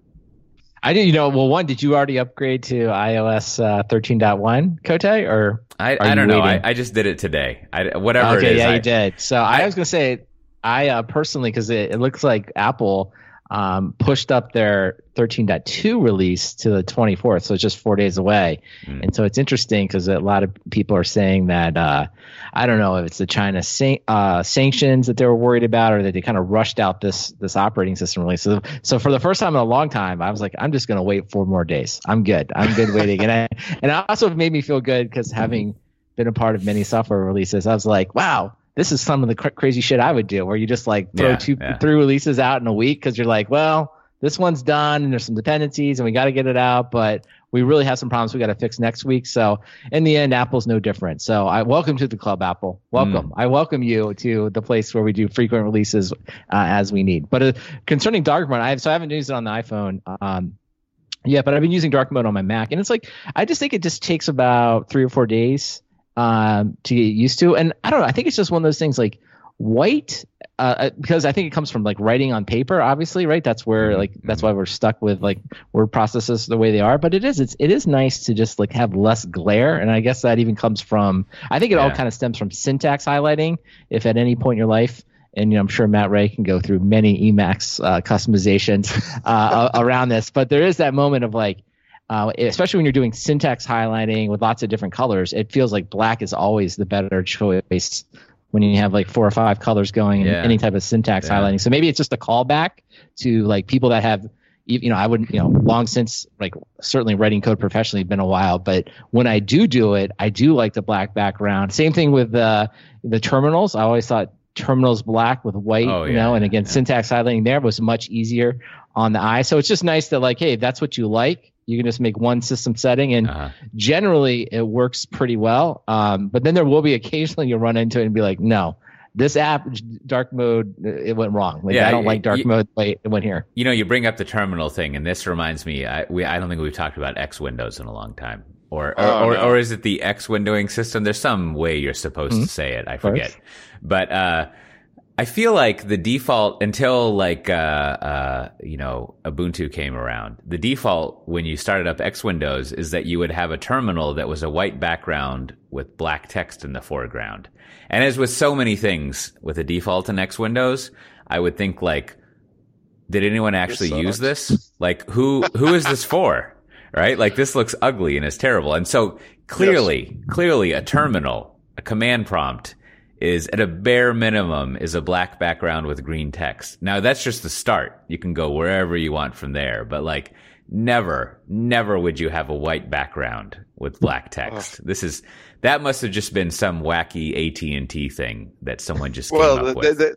I didn't, you know, well, one, did you already upgrade to iOS uh, 13.1, Coté, or? I, I don't know. I. I just did it today. I, whatever okay, it is. yeah, I, you did. So I, was going to say, I uh, personally, because it, it looks like Apple um, pushed up their 13.2 release to the 24th, so it's just four days away. Mm. And so it's interesting because a lot of people are saying that uh, I don't know if it's the China san- uh, sanctions that they were worried about, or that they kind of rushed out this this operating system release. So, so for the first time in a long time, I was like, I'm just going to wait four more days. I'm good. I'm good waiting, and I, and it also made me feel good because having been a part of many software releases, I was like, wow. This is some of the cr- crazy shit I would do, where you just like throw Yeah, two, yeah. three releases out in a week because you're like, well, this one's done and there's some dependencies and we got to get it out, but we really have some problems we got to fix next week. So in the end, Apple's no different. So I welcome to the club, Apple. Welcome. I welcome you to the place where we do frequent releases uh, as we need. But uh, concerning dark mode, I have, so I haven't used it on the iPhone. Um, yeah, but I've been using dark mode on my Mac, and it's like I just think it just takes about three or four days um, to get used to. And I don't know. I think it's just one of those things like white uh, because I think it comes from like writing on paper, obviously, right? That's where like that's why we're stuck with like word processes the way they are. But it is it's it is nice to just like have less glare, and I guess that even comes from I think it all kind of stems from syntax highlighting. If at any point in your life. And you know, I'm sure Matt Ray can go through many Emacs uh, customizations uh, around this, but there is that moment of like, uh, especially when you're doing syntax highlighting with lots of different colors, it feels like black is always the better choice when you have like four or five colors going in Yeah. any type of syntax Yeah. highlighting. So maybe it's just a callback to like people that have, you know, I wouldn't, you know, long since like certainly writing code professionally been a while, but when I do do it, I do like the black background. Same thing with uh, the terminals. I always thought terminals black with white, Oh, you know, and again, yeah. syntax highlighting there was much easier on the eye. So it's just nice that like, hey, if that's what you like, you can just make one system setting and Uh-huh. generally it works pretty well. Um, but then there will be occasionally you'll run into it and be like, no, this app dark mode it went wrong. Like Yeah, I don't y- like dark y- mode. Wait, it went here. You know, you bring up the terminal thing, and this reminds me. I, we, I don't think we've talked about X Windows in a long time, or or, Oh, or, no. or is it the X windowing system? There's some way you're supposed to say it. I forget, but uh, I feel like the default until like uh, uh, you know Ubuntu came around. The default when you started up X Windows is that you would have a terminal that was a white background with black text in the foreground. And as with so many things with the default in X Windows, I would think like did anyone actually use this? Like who who is this for? Right? Like this looks ugly and is terrible. And so clearly, clearly a terminal, a command prompt is at a bare minimum is a black background with green text. Now that's just the start. You can go wherever you want from there, but like never, never would you have a white background with black text. This is that must have just been some wacky AT&T thing that someone just came Well, up the, with. the,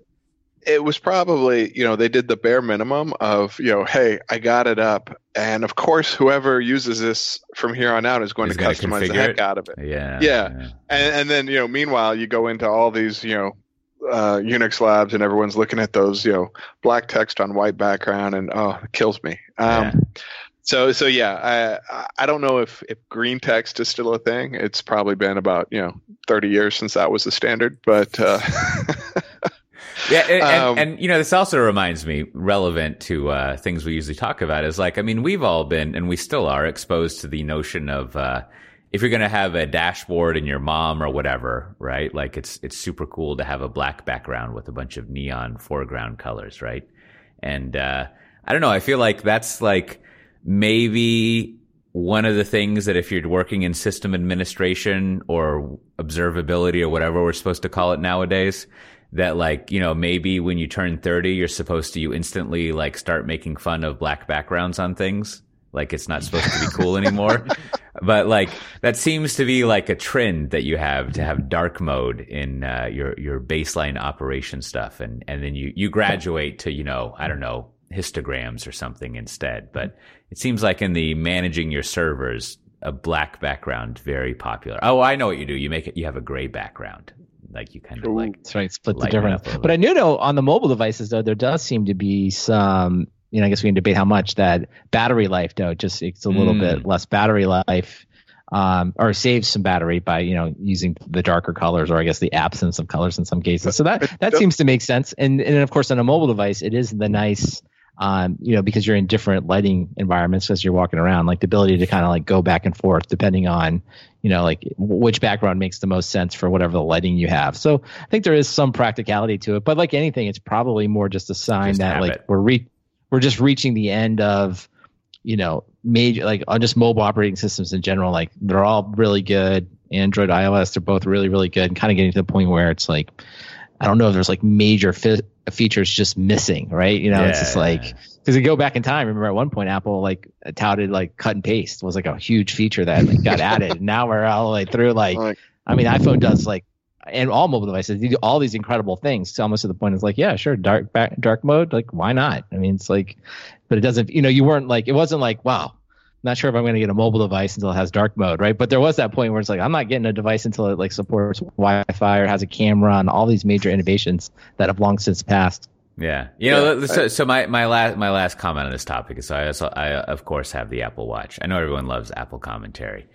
it was probably you know they did the bare minimum of you know hey I got it up and of course whoever uses this from here on out is going Is to customize the heck it? out of it Yeah. Yeah. and, and then you know meanwhile you go into all these you know uh, Unix labs and everyone's looking at those you know black text on white background and oh it kills me um, Yeah. so so yeah I I don't know if if green text is still a thing it's probably been about you know 30 years since that was the standard but uh, Yeah, and, and- Um, and, you know, this also reminds me, relevant to uh, things we usually talk about, is like, I mean, we've all been, and we still are, exposed to the notion of uh, if you're going to have a dashboard in your mom or whatever, right? Like, it's it's super cool to have a black background with a bunch of neon foreground colors, right? And uh, I don't know, I feel like that's like maybe one of the things that if you're working in system administration or observability or whatever we're supposed to call it nowadays, that like, you know, maybe when you turn 30, you're supposed to, you instantly like start making fun of black backgrounds on things. Like it's not supposed to be cool anymore. but like that seems to be like a trend that you have to have dark mode in uh, your your baseline operation stuff, and and then you you graduate to you know I don't know histograms or something instead. But it seems like in the managing your servers, a black background very popular. Oh, I know what you do. You make it. You have a gray background, like you kind of Ooh. like That's right. Split the Lighten difference. up a little But I knew though on the mobile devices though there does seem to be some. You know, I guess we can debate how much that battery life though. Just it's a little Mm. bit less battery life, um, or saves some battery by you know using the darker colors or I guess the absence of colors in some cases. So that that seems to make sense. And and of course on a mobile device it is the nice. Um, you know, because you're in different lighting environments as you're walking around, like the ability to kind of like go back and forth depending on, you know, like which background makes the most sense for whatever the lighting you have. So I think there is some practicality to it, but like anything, it's probably more just a sign Just that like it. we're re- we're just reaching the end of, you know, major like on just mobile operating systems in general. Like they're all really good. Android, iOS, they're both really, really good, and kind of getting to the point where it's like, I don't know if there's like major fi- features just missing, right? You know, it's just like because you go back in time. Remember at one point, Apple like touted like cut and paste was like a huge feature that like, got added. now we're all the like through like like I mean, iPhone does like, and all mobile devices they do all these incredible things. To almost to the point, it's like, yeah, sure, dark back, dark mode, like why not? I mean, it's like, but it doesn't. You know, you weren't like, it wasn't like, wow, not sure if I'm going to get a mobile device until it has dark mode, right? But there was that point where it's like, I'm not getting a device until it like supports Wi-Fi or has a camera and all these major innovations that have long since passed. Yeah, you know. Yeah. So, so my, my last my last comment on this topic is so I also I of course have the Apple Watch. I know everyone loves Apple commentary,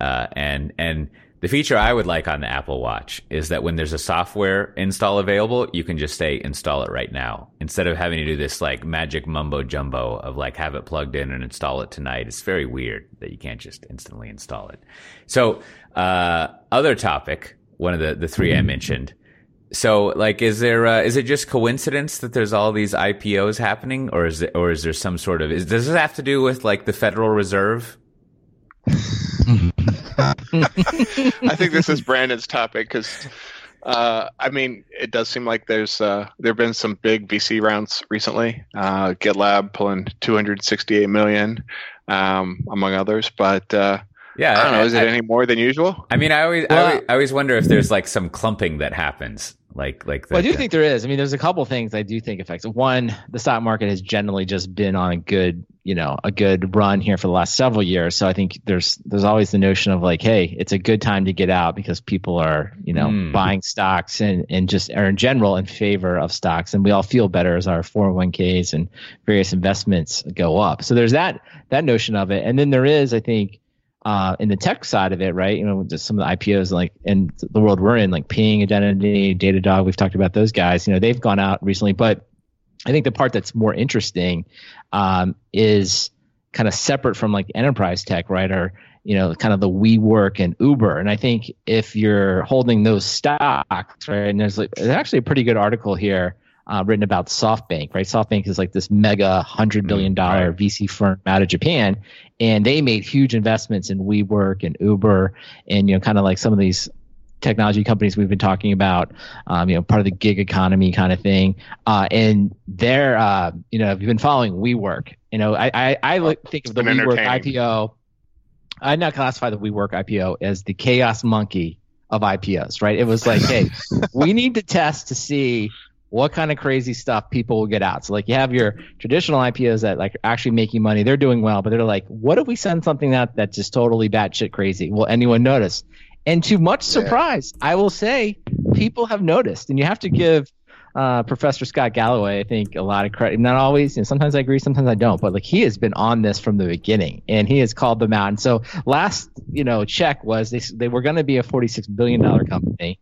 uh, and and the feature I would like on the Apple Watch is that when there's a software install available, you can just say install it right now instead of having to do this like magic mumbo jumbo of like have it plugged in and install it tonight. It's very weird that you can't just instantly install it. So, uh, other topic, one of the the three I mentioned. So, like, is there uh, is it just coincidence that there's all these IPOs happening, or is it, or is there some sort of is, does this have to do with like the Federal Reserve? I think this is Brandon's topic because, uh, I mean, it does seem like there's uh, there have been some big VC rounds recently. Uh, GitLab pulling 268 million, um, among others. But uh, Yeah, I don't know. Is it I, any more than usual? I mean, I always, I always I always wonder if there's like some clumping that happens, like like. Well, I do think there is. I mean, there's a couple things I do think affects. One, the stock market has generally just been on a good, you know, a good run here for the last several years. So I think there's there's always the notion of like, hey, it's a good time to get out because people are, you know, Mm. buying stocks and and just are in general in favor of stocks, and we all feel better as our 401ks and various investments go up. So there's that that notion of it, and then there is, I think. Uh, in the tech side of it, right? You know, just some of the IPOs, like in the world we're in, like Ping, Identity, Datadog. We've talked about those guys. You know, they've gone out recently, but I think the part that's more interesting um, is kind of separate from like enterprise tech, right? Or you know, kind of the WeWork and Uber. And I think if you're holding those stocks, right, and there's like there's actually a pretty good article here uh, written about SoftBank, right? SoftBank is like this mega hundred billion dollar. VC firm out of Japan, and they made huge investments in WeWork and Uber, and you know, kind of like some of these technology companies we've been talking about, um, you know, part of the gig economy kind of thing. Uh, and they're, uh, you know, if you've been following WeWork, you know, I, I, I look, think of the WeWork. IPO. I'd not classify the WeWork IPO as the chaos monkey of IPOs, right? It was like, hey, we need to test to see what kind of crazy stuff people will get out. So like you have your traditional IPOs that like actually making money, they're doing well, but they're like, what if we send something out that's just totally batshit crazy? Will anyone notice? And to much surprise, yeah. I will say people have noticed, and you have to give uh, Professor Scott Galloway, I think, a lot of credit. Not always, you know, sometimes I agree, sometimes I don't, but like he has been on this from the beginning, and he has called them out. And so last, you know, check was they they were going to be a forty six billion dollar company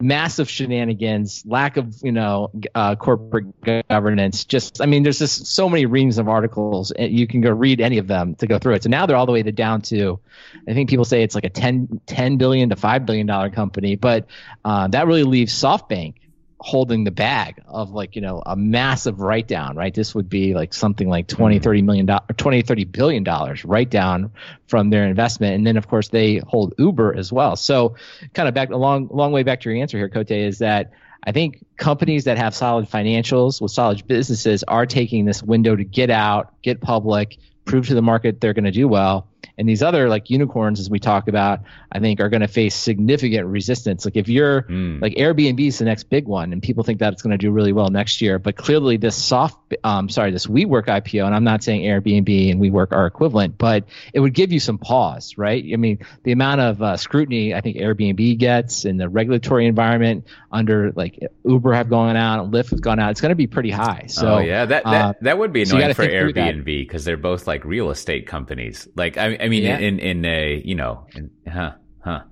massive shenanigans, lack of you know uh, corporate governance. Just I mean, there's just so many reams of articles, you can go read any of them to go through it. So now they're all the way to down to, I think people say it's like a 10, 10 billion to five billion dollar company, but uh, that really leaves SoftBank holding the bag of like you know a massive write down right? This would be like something like 20 mm-hmm. 30 million dollars 20 30 billion dollars write down from their investment. And then of course they hold uber as well. So kind of back a long long way back to your answer here cote is that I think companies that have solid financials with solid businesses are taking this window to get out, get public, prove to the market they're going to do well. And these other like unicorns, as we talk about, I think are going to face significant resistance. Like if you're mm. like Airbnb is the next big one, and people think that it's going to do really well next year. But clearly, this soft, um, sorry, this WeWork IPO, and I'm not saying Airbnb and WeWork are equivalent, but it would give you some pause, right? I mean, the amount of uh, scrutiny I think Airbnb gets in the regulatory environment under like Uber have gone out, Lyft has gone out, it's going to be pretty high. So oh, yeah, that that, uh, that would be annoying so for Airbnb because they're both like real estate companies. Like I, I mean, yeah. in in a you know, in, huh, huh,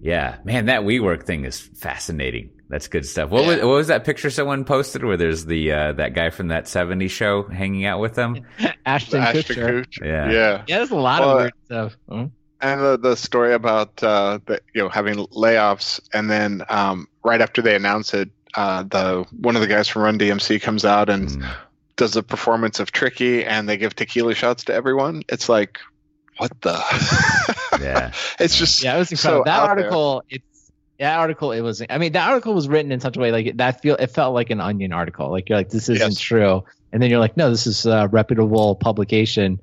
yeah, man, that WeWork thing is fascinating. That's good stuff. What yeah. was what was that picture someone posted where there's the uh, that guy from that '70s show hanging out with them? Ashton, Ashton Kutcher. Kutcher. Yeah, yeah, yeah. There's a lot well, of weird stuff. Hmm? And the, the story about uh, the, you know having layoffs, and then um, right after they announce it, uh, the one of the guys from Run DMC comes out and mm. does a performance of Tricky, and they give tequila shots to everyone. It's like, what the? yeah, it's just yeah, it was incredible. So that article, there. it's that article. It was. I mean, that article was written in such a way like that feel. It felt like an Onion article. Like you're like, this isn't yes. true. And then you're like, no, this is a reputable publication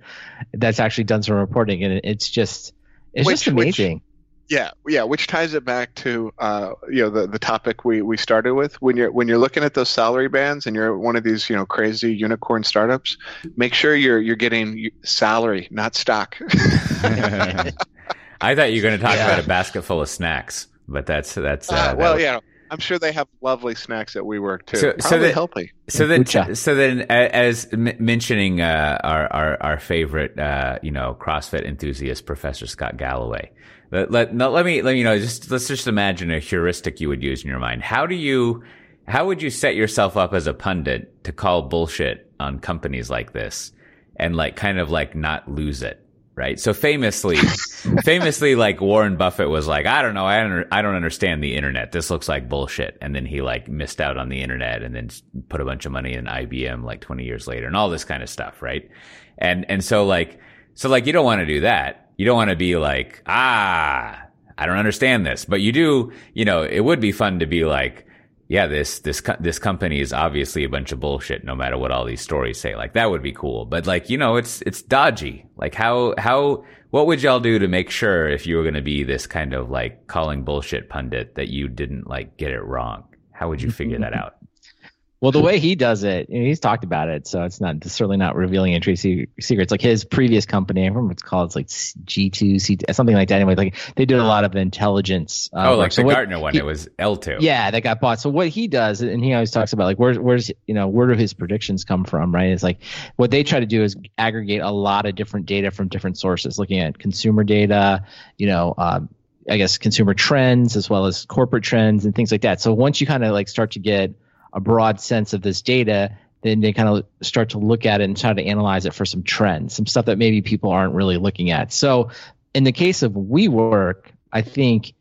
that's actually done some reporting, and it's just, it's which, just amazing. Which, yeah, yeah, which ties it back to uh, you know the, the topic we, we started with. When you're when you're looking at those salary bands and you're one of these you know crazy unicorn startups, make sure you're you're getting salary, not stock. I thought you were going to talk yeah. about a basket full of snacks, but that's that's uh, uh, well, yeah. I'm sure they have lovely snacks at WeWork too. So, Probably so that, healthy. So then, so then, as mentioning uh, our, our our favorite, uh, you know, CrossFit enthusiast, Professor Scott Galloway. Let, let, no, let me, let you know, just, let's just imagine a heuristic you would use in your mind. How do you, how would you set yourself up as a pundit to call bullshit on companies like this and like kind of like not lose it? Right. So famously, famously, like Warren Buffett was like, I don't know. I don't, I don't understand the internet. This looks like bullshit. And then he like missed out on the internet and then put a bunch of money in IBM like 20 years later and all this kind of stuff. Right. And, and so like, so like you don't want to do that you don't want to be like, ah, I don't understand this, but you do, you know, it would be fun to be like, yeah, this, this, this company is obviously a bunch of bullshit, no matter what all these stories say. Like that would be cool. But like, you know, it's, it's dodgy. Like how, how, what would y'all do to make sure if you were going to be this kind of like calling bullshit pundit that you didn't like get it wrong? How would you figure that out? Well, the way he does it, you know, he's talked about it, so it's not it's certainly not revealing any secrets. Like his previous company, I remember what it's called. It's like G two, C something like that. Anyway, like they did a lot of intelligence. Uh, oh, like so the Gartner one. He, it was L two. Yeah, that got bought. So what he does, and he always talks about like where's where's you know where do his predictions come from? Right? It's like what they try to do is aggregate a lot of different data from different sources, looking at consumer data, you know. Um, I guess consumer trends as well as corporate trends and things like that. So once you kind of like start to get a broad sense of this data, then they kind of start to look at it and try to analyze it for some trends, some stuff that maybe people aren't really looking at. So in the case of WeWork, I think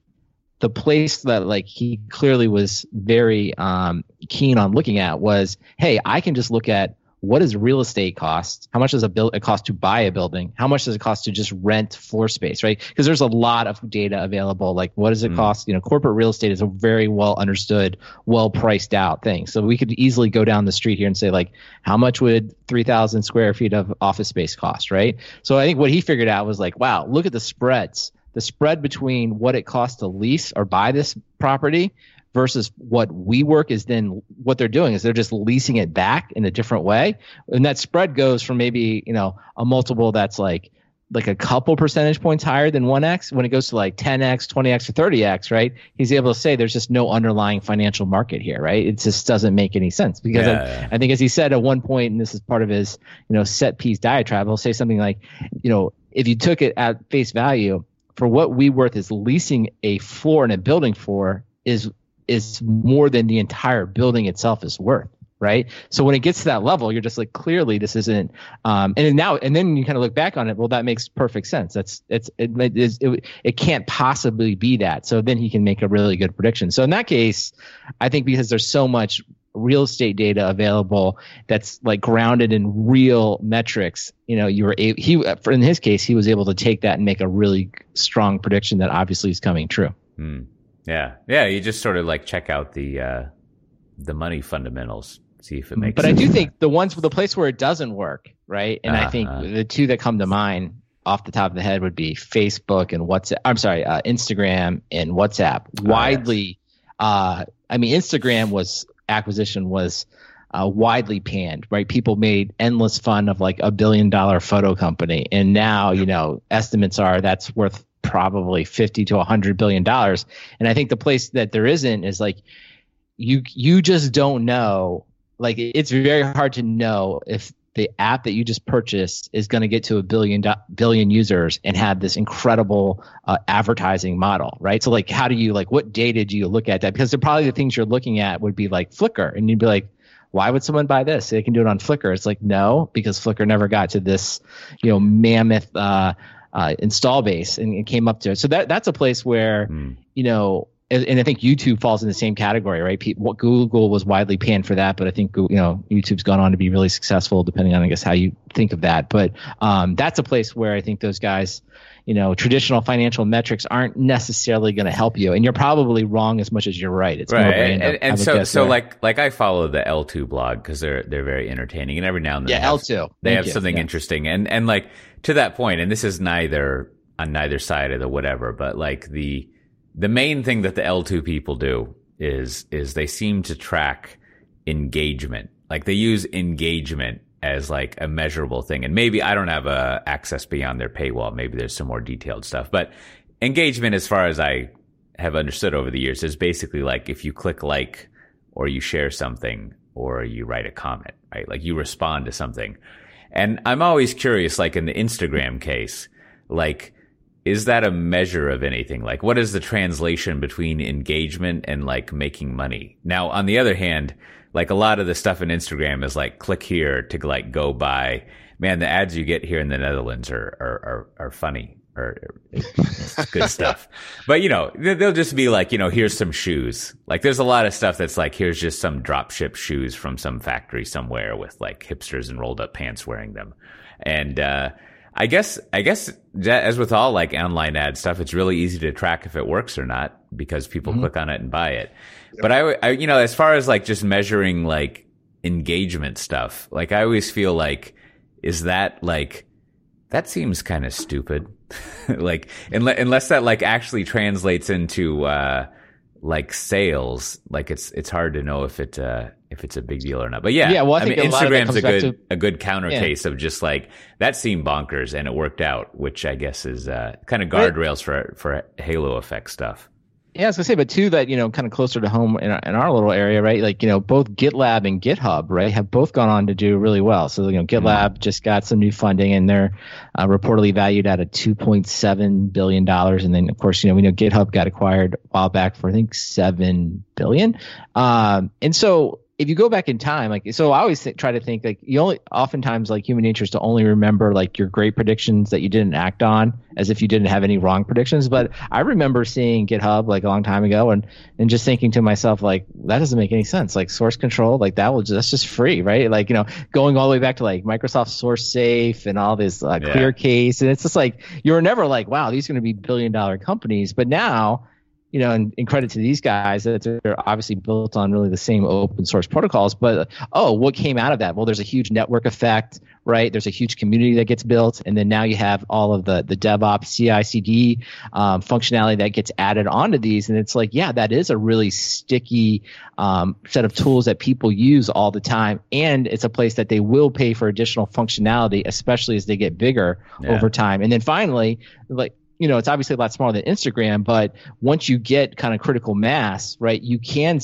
the place that like he clearly was very um, keen on looking at was, hey, I can just look at what does real estate cost? How much does a build it cost to buy a building? How much does it cost to just rent floor space, right? Because there's a lot of data available. Like what does it mm. cost? You know, corporate real estate is a very well understood, well priced out thing. So we could easily go down the street here and say like, how much would 3,000 square feet of office space cost, right? So I think what he figured out was like, wow, look at the spreads. The spread between what it costs to lease or buy this property versus what WeWork is then what they're doing is they're just leasing it back in a different way. And that spread goes from maybe, you know, a multiple that's like like a couple percentage points higher than 1x when it goes to like 10x 20x or 30x right he's able to say there's just no underlying financial market here right it just doesn't make any sense because yeah. I, I, think as he said at one point and this is part of his you know set piece diatribe he'll say something like you know if you took it at face value for what WeWork is leasing a floor in a building for is is more than the entire building itself is worth right? So when it gets to that level, you're just like, clearly this isn't. Um, and now, and then you kind of look back on it. Well, that makes perfect sense. That's it's it it, it it can't possibly be that. So then he can make a really good prediction. So in that case, I think because there's so much real estate data available that's like grounded in real metrics you know you were able, he in his case he was able to take that and make a really strong prediction that obviously is coming true hmm. Yeah yeah you just sort of like check out the uh the money fundamentals see if it makes. Sense. But sense. I do think the ones the place where it doesn't work, right? And uh-huh. I think uh-huh. the two that come to mind off the top of the head would be Facebook and WhatsApp. I'm sorry, uh, Instagram and WhatsApp. Oh, widely, uh, I mean, Instagram was acquisition was uh, widely panned, right? People made endless fun of like a billion dollar photo company, and now you know estimates are that's worth probably 50 to 100 billion dollars and i think the place that there isn't is like you you just don't know like it's very hard to know if the app that you just purchased is going to get to a billion billion users and have this incredible uh, advertising model, right? So like, how do you like what data do you look at that? Because they're probably the things you're looking at would be like Flickr, and you'd be like, why would someone buy this? They can do it on Flickr. It's like no, because Flickr never got to this, you know, mammoth uh, uh, install base and it came up to it. So that that's a place where mm. you know and I think YouTube falls in the same category, right? What Google was widely panned for that, but I think you know YouTube's gone on to be really successful, depending on I guess how you think of that. But um, that's a place where I think those guys, you know, traditional financial metrics aren't necessarily going to help you, and you're probably wrong as much as you're right. It's right, and, and, and so so there. like like I follow the L2 blog because they're they're very entertaining, and every now and then yeah L2 they Thank have you. something yeah. interesting, and and like to that point, and this is neither on neither side of the whatever, but like the the main thing that the L2 people do is is they seem to track engagement. Like they use engagement as like a measurable thing. And maybe I don't have uh, access beyond their paywall. Maybe there's some more detailed stuff. But engagement, as far as I have understood over the years, is basically like if you click like or you share something or you write a comment, right? Like you respond to something. And I'm always curious, like in the Instagram case, like is that a measure of anything? Like, what is the translation between engagement and like making money? Now, on the other hand, like a lot of the stuff in Instagram is like click here to like go buy. Man, the ads you get here in the Netherlands are are are, are funny or, good stuff. But you know, they'll just be like, you know, here's some shoes. Like, there's a lot of stuff that's like, here's just some drop ship shoes from some factory somewhere with like hipsters and rolled up pants wearing them, and. uh I guess I guess as with all like online ad stuff, it's really easy to track if it works or not because people mm-hmm. click on it and buy it. Yep. But I, I, you know, as far as like just measuring like engagement stuff, like I always feel like, is that like that seems kind of stupid? like unless, unless that like actually translates into uh, like sales, like it's it's hard to know if it uh, if it's a big deal or not. But yeah, yeah. Well, I, I mean, Instagram's a good to, a good counter yeah. case of just like that seemed bonkers and it worked out, which I guess is uh, kind of guardrails for for Halo effect stuff. Yeah, I was gonna say, but two that you know, kind of closer to home in our, in our little area, right? Like you know, both GitLab and GitHub, right, have both gone on to do really well. So you know, GitLab mm-hmm. just got some new funding, and they're uh, reportedly valued at a two point seven billion dollars. And then, of course, you know, we know GitHub got acquired a while back for I think seven billion. Um, and so if you go back in time, like so, I always th- try to think like you only oftentimes like human nature is to only remember like your great predictions that you didn't act on, as if you didn't have any wrong predictions. But I remember seeing GitHub like a long time ago, and and just thinking to myself like that doesn't make any sense. Like source control, like that will just, that's just free, right? Like you know, going all the way back to like Microsoft SourceSafe and all this uh, ClearCase, and it's just like you were never like, wow, these are going to be billion dollar companies, but now you know, and, and credit to these guys that they're obviously built on really the same open source protocols. But oh, what came out of that? Well, there's a huge network effect, right? There's a huge community that gets built, and then now you have all of the the DevOps, CI/CD um, functionality that gets added onto these, and it's like, yeah, that is a really sticky um, set of tools that people use all the time, and it's a place that they will pay for additional functionality, especially as they get bigger yeah. over time. And then finally, like you know, it's obviously a lot smaller than Instagram, but once you get kind of critical mass, right, you can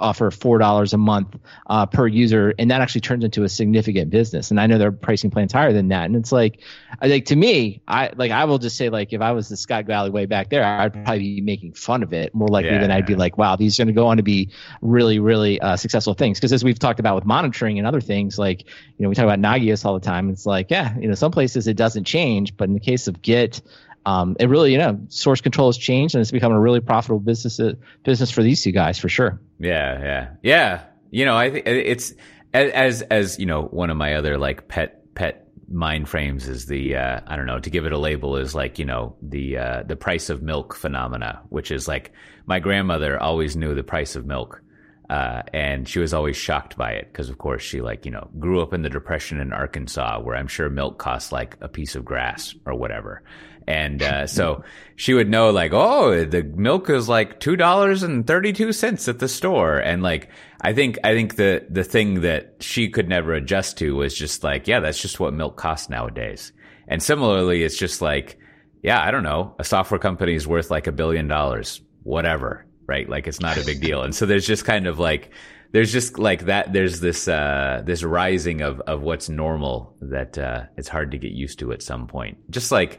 offer four dollars a month uh, per user, and that actually turns into a significant business. And I know their pricing plans higher than that. And it's like, I think to me, I like I will just say like if I was the Scott Galloway way back there, I'd probably be making fun of it more likely yeah. than I'd be like, wow, these are going to go on to be really really uh, successful things. Because as we've talked about with monitoring and other things, like you know we talk about Nagios all the time. It's like yeah, you know some places it doesn't change, but in the case of Git um, it really, you know, source control has changed and it's become a really profitable business uh, business for these two guys for sure. Yeah, yeah, yeah. You know, I think it's as as you know, one of my other like pet pet mind frames is the uh, I don't know to give it a label is like you know the uh, the price of milk phenomena, which is like my grandmother always knew the price of milk. Uh, and she was always shocked by it because, of course, she like you know grew up in the depression in Arkansas, where I'm sure milk costs like a piece of grass or whatever. And uh, so she would know, like, oh, the milk is like two dollars and thirty two cents at the store, and like, I think, I think the the thing that she could never adjust to was just like, yeah, that's just what milk costs nowadays. And similarly, it's just like, yeah, I don't know, a software company is worth like a billion dollars, whatever, right? Like, it's not a big deal. And so there's just kind of like there's just like that there's this uh this rising of of what's normal that uh it's hard to get used to at some point just like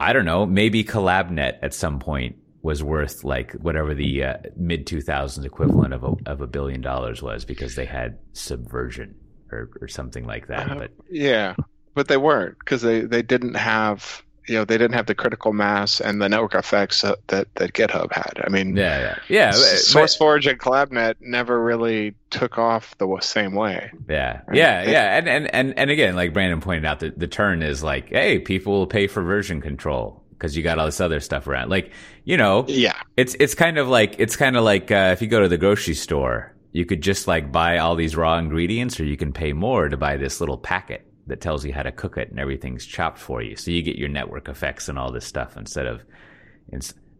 I don't know, maybe CollabNet at some point was worth like whatever the uh, mid 2000s equivalent of a, of a billion dollars was because they had subversion or, or something like that. Uh, but yeah, but they weren't because they, they didn't have you know they didn't have the critical mass and the network effects that that, that GitHub had. I mean, yeah, yeah, yeah. SourceForge and CollabNet never really took off the same way. Yeah, right? yeah, they, yeah. And, and and and again, like Brandon pointed out, the the turn is like, hey, people will pay for version control because you got all this other stuff around. Like, you know, yeah, it's it's kind of like it's kind of like uh, if you go to the grocery store, you could just like buy all these raw ingredients, or you can pay more to buy this little packet that tells you how to cook it and everything's chopped for you. So you get your network effects and all this stuff instead of.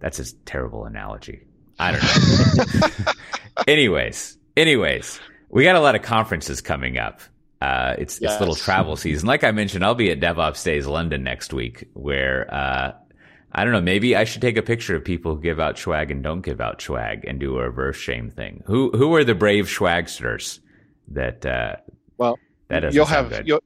That's a terrible analogy. I don't know. anyways, anyways, we got a lot of conferences coming up. Uh, it's yes. it's little travel season. Like I mentioned, I'll be at DevOps Days London next week, where uh, I don't know. Maybe I should take a picture of people who give out swag and don't give out swag, and do a reverse shame thing. Who who are the brave swagsters that? Uh, well, that you'll have you'll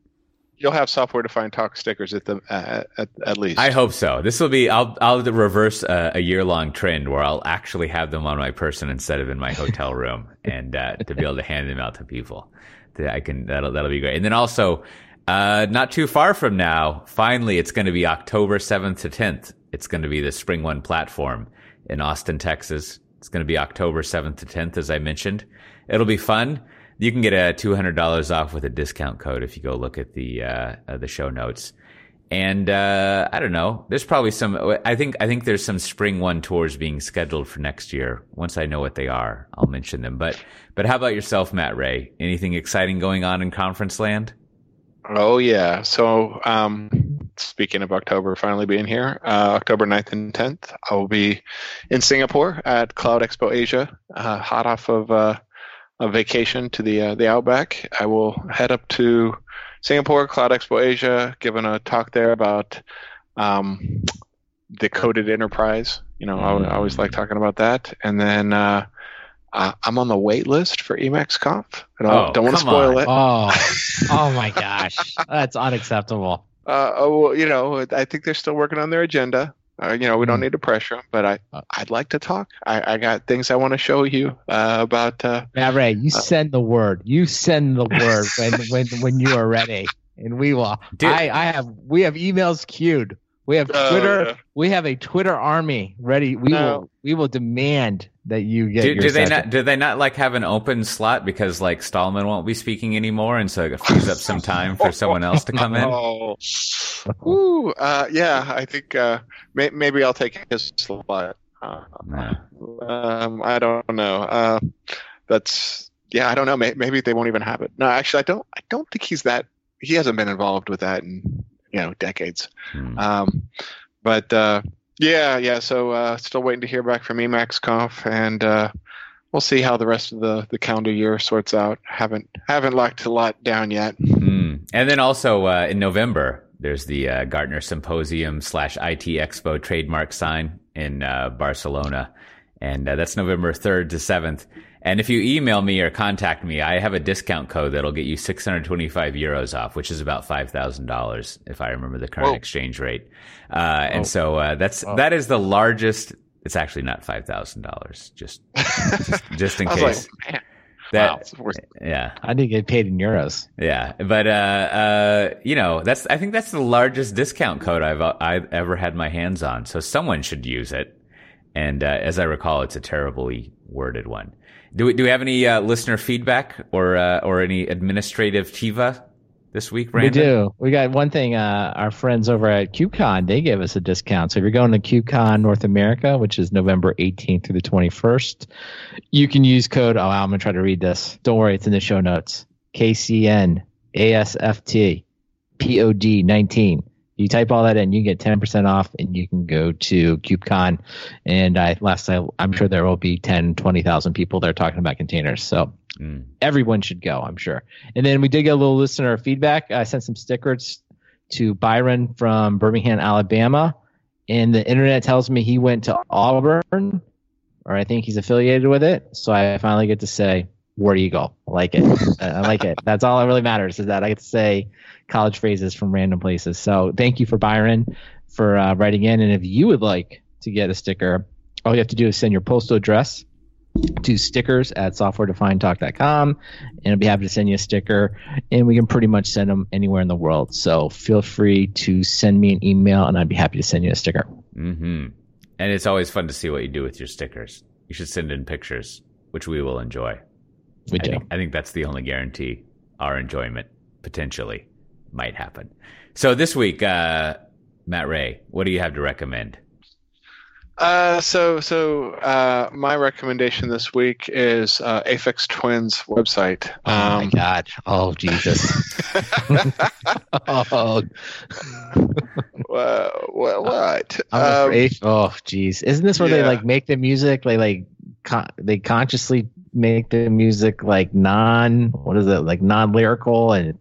you'll have software defined talk stickers at the at, at, at, least. I hope so. This will be I'll I'll reverse a, a year long trend where I'll actually have them on my person instead of in my hotel room, and uh, to be able to hand them out to people. That I can that'll that'll be great. And then also, uh, not too far from now, finally, it's going to be October seventh to tenth. It's going to be the SpringOne platform in Austin, Texas. It's going to be October seventh to tenth, as I mentioned. It'll be fun you can get a two hundred dollars off with a discount code if you go look at the uh, uh, the show notes. And uh, I don't know. There's probably some. I think I think there's some SpringOne tours being scheduled for next year. Once I know what they are, I'll mention them. But but how about yourself, Matt Ray? Anything exciting going on in conference land? Oh yeah. So um, speaking of October finally being here, uh, October 9th and 10th, I will be in Singapore at Cloud Expo Asia, uh, hot off of uh, a vacation to the uh, the Outback, I will head up to Singapore, Cloud Expo Asia, giving a talk there about um, coded enterprise. You know. I, I, always like talking about that. And then uh, I'm on the wait list for EmacsConf. I don't, oh, don't want to spoil on. it. Oh, oh my gosh, that's unacceptable. Uh, oh, well, you know, I think they're still working on their agenda. Uh, you know, we don't hmm. need to pressure him, but I, uh. I'd like to talk. I, I got things I want to show you uh, about. Uh, yeah, Ray, you uh, send the word. You send the word when, when, when you are ready, and we will. Dude. I, I have, we have emails queued. We have oh, Twitter. Yeah. We have a Twitter army ready. We no. will. We will demand that you get. Do, do they not? Do they not like have an open slot because like Stallman won't be speaking anymore, and so it frees up some time for someone else to come in? Oh, Ooh, uh, yeah. I think uh, may, maybe I'll take his slot. Uh, Nah. um, I don't know. Uh, that's yeah. I don't know. May- Maybe they won't even have it. No, actually, I don't. I don't think he's that. He hasn't been involved with that in you know decades. Hmm. Um, but uh, yeah, yeah. So uh, still waiting to hear back from EmacsConf, and uh, we'll see how the rest of the, the calendar year sorts out. Haven't haven't locked a lot down yet. Mm. And then also uh, in November, there's the uh, Gartner Symposium slash IT Expo trademark sign in uh, Barcelona, and uh, that's November third to seventh. And if you email me or contact me, I have a discount code that'll get you 625 euros off, which is about five thousand dollars if I remember the current Whoa. exchange rate. Uh, and Oh. so uh, that's Oh. that is the largest. It's actually not five thousand dollars, just just in I was case. like, man, that wow, yeah. I didn't get paid in euros. Yeah, but uh, uh, you know, that's I think that's the largest discount code I've I've ever had my hands on. So someone should use it. And uh, as I recall, it's a terribly worded one. Do we do we have any uh, listener feedback or uh, or any administrivia this week, Brandon? We do. We got one thing. Uh, our friends over at KubeCon, they gave us a discount. So if you're going to KubeCon North America, which is November 18th through the 21st, you can use code. Oh, I'm gonna try to read this. Don't worry, it's in the show notes. KCN ASFT POD 19. You type all that in, you get 10% off, and you can go to KubeCon. And I last I, I'm sure there will be 10, 20,000 people there talking about containers. So Mm. everyone should go, I'm sure. And then we did get a little listener feedback. I sent some stickers to Byron from Birmingham, Alabama, and the internet tells me he went to Auburn, or I think he's affiliated with it. So I finally get to say War Eagle. I like it. I like it. That's all that really matters is that I get to say college phrases from random places. So thank you for Byron for uh, writing in. And if you would like to get a sticker, all you have to do is send your postal address to stickers at softwaredefinedtalk.com and I'll be happy to send you a sticker and we can pretty much send them anywhere in the world. So feel free to send me an email and I'd be happy to send you a sticker. Mm-hmm. And it's always fun to see what you do with your stickers. You should send in pictures, which we will enjoy. We I do. think, I think that's the only guarantee our enjoyment potentially might happen. So this week, uh, Matt Ray, what do you have to recommend? Uh, so so uh, my recommendation this week is uh, Aphex Twins website. Oh my Um, God. Oh, Jesus. oh, wha- wha- what? Um, afraid. Oh, jeez. Isn't this where they like make the music? They like con- they consciously make the music like non what is it like non lyrical and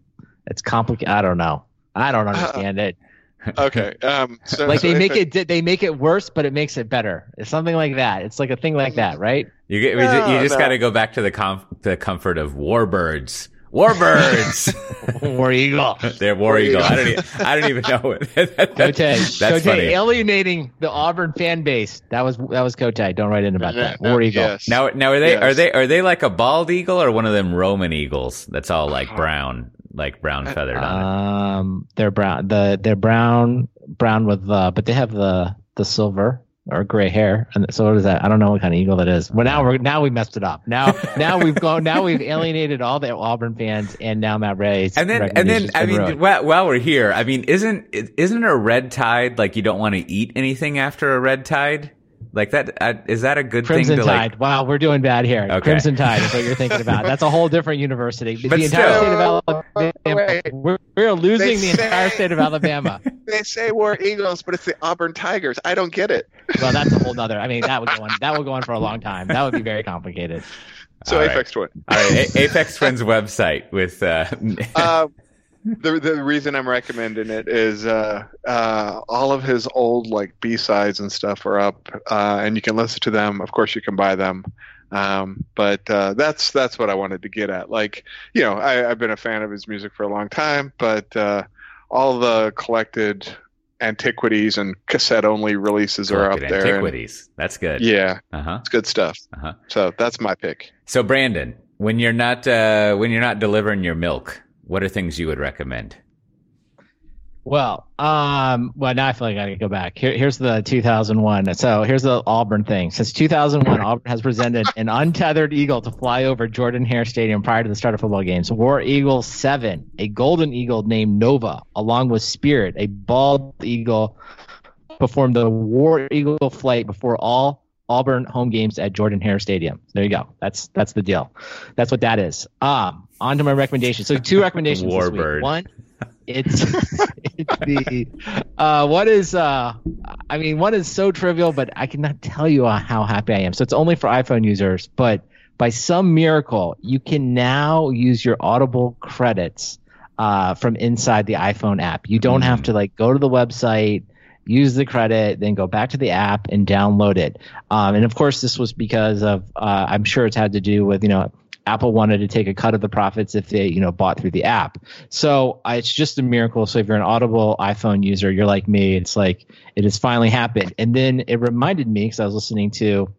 it's complicated. I don't know. I don't understand it. okay. Um, so, Like so they make Aphex- it they make it worse, but it makes it better. It's something like that. It's like a thing like that, right? You get, we ju- you just no. got to go back to the com- the comfort of warbirds. Warbirds. War Eagle. They're war War eagle. I Eagle. don't. E- I don't even know. it. That- Coté, that's Coté funny. alienating the Auburn fan base. That was that was Coté. Don't write in about that. No, War Eagle. yes. Now, now are they Yes. are they are they like a bald eagle or one of them Roman eagles? That's all like brown, like brown feathered on Um, they're brown. The they're brown, brown with uh, but they have the the silver or gray hair. And so what is that? I don't know what kind of eagle that is. Well, now we're now we messed it up. Now now we've gone. Now we've alienated all the Auburn fans, and now Matt Ray. it. And then and then I mean, while, while we're here, I mean, isn't isn't a red tide like you don't want to eat anything after a red tide? Like that uh, is that a good Crimson thing to like? Tide. wow, we're doing bad here. Okay. Crimson Tide is what you're thinking about. That's a whole different university. But the entire still- state of Alabama. Wait. We're, we're losing They the entire state of Alabama. They say War Eagles, but it's the Auburn Tigers. I don't get it. Well, that's a whole nother. I mean, that would go on. That would go on for a long time. That would be very complicated. So All right. Aphex Twin. All right, A- Aphex Twins website with uh, uh, the the reason I'm recommending it is uh, uh, all of his old like B sides and stuff are up, uh, and you can listen to them. Of course, you can buy them, um, but uh, that's that's what I wanted to get at. Like, you know, I, I've been a fan of his music for a long time, but uh, all the collected antiquities and cassette only releases are up there. and- antiquities. That's good. yeah, Uh huh. it's good stuff. Uh-huh. So that's my pick. So Brandon, when you're not uh, when you're not delivering your milk, what are things you would recommend? Well, um, well, now I feel like I gotta go back. Here, here's the 2001. So here's the Auburn thing. Since 2001, Auburn has presented an untethered eagle to fly over Jordan Hare Stadium prior to the start of football games. War Eagle 7, a golden eagle named Nova, along with Spirit, a bald eagle, performed the War Eagle flight before all Auburn home games at Jordan Hare Stadium. There you go. That's that's the deal. That's what that is. Um, on to my recommendation. So two recommendations this week. Warbird. One, it's, it's the uh, what is uh, I mean, one is so trivial, but I cannot tell you how happy I am. So it's only for iPhone users, but by some miracle, you can now use your Audible credits uh, from inside the iPhone app. You don't have to like go to the website, use the credit, then go back to the app and download it. Um, and of course, this was because of uh, I'm sure it's had to do with you know Apple wanted to take a cut of the profits if they, you know, bought through the app. So it's just a miracle. So if you're an Audible iPhone user, you're like me. It's like it has finally happened. And then it reminded me because I was listening to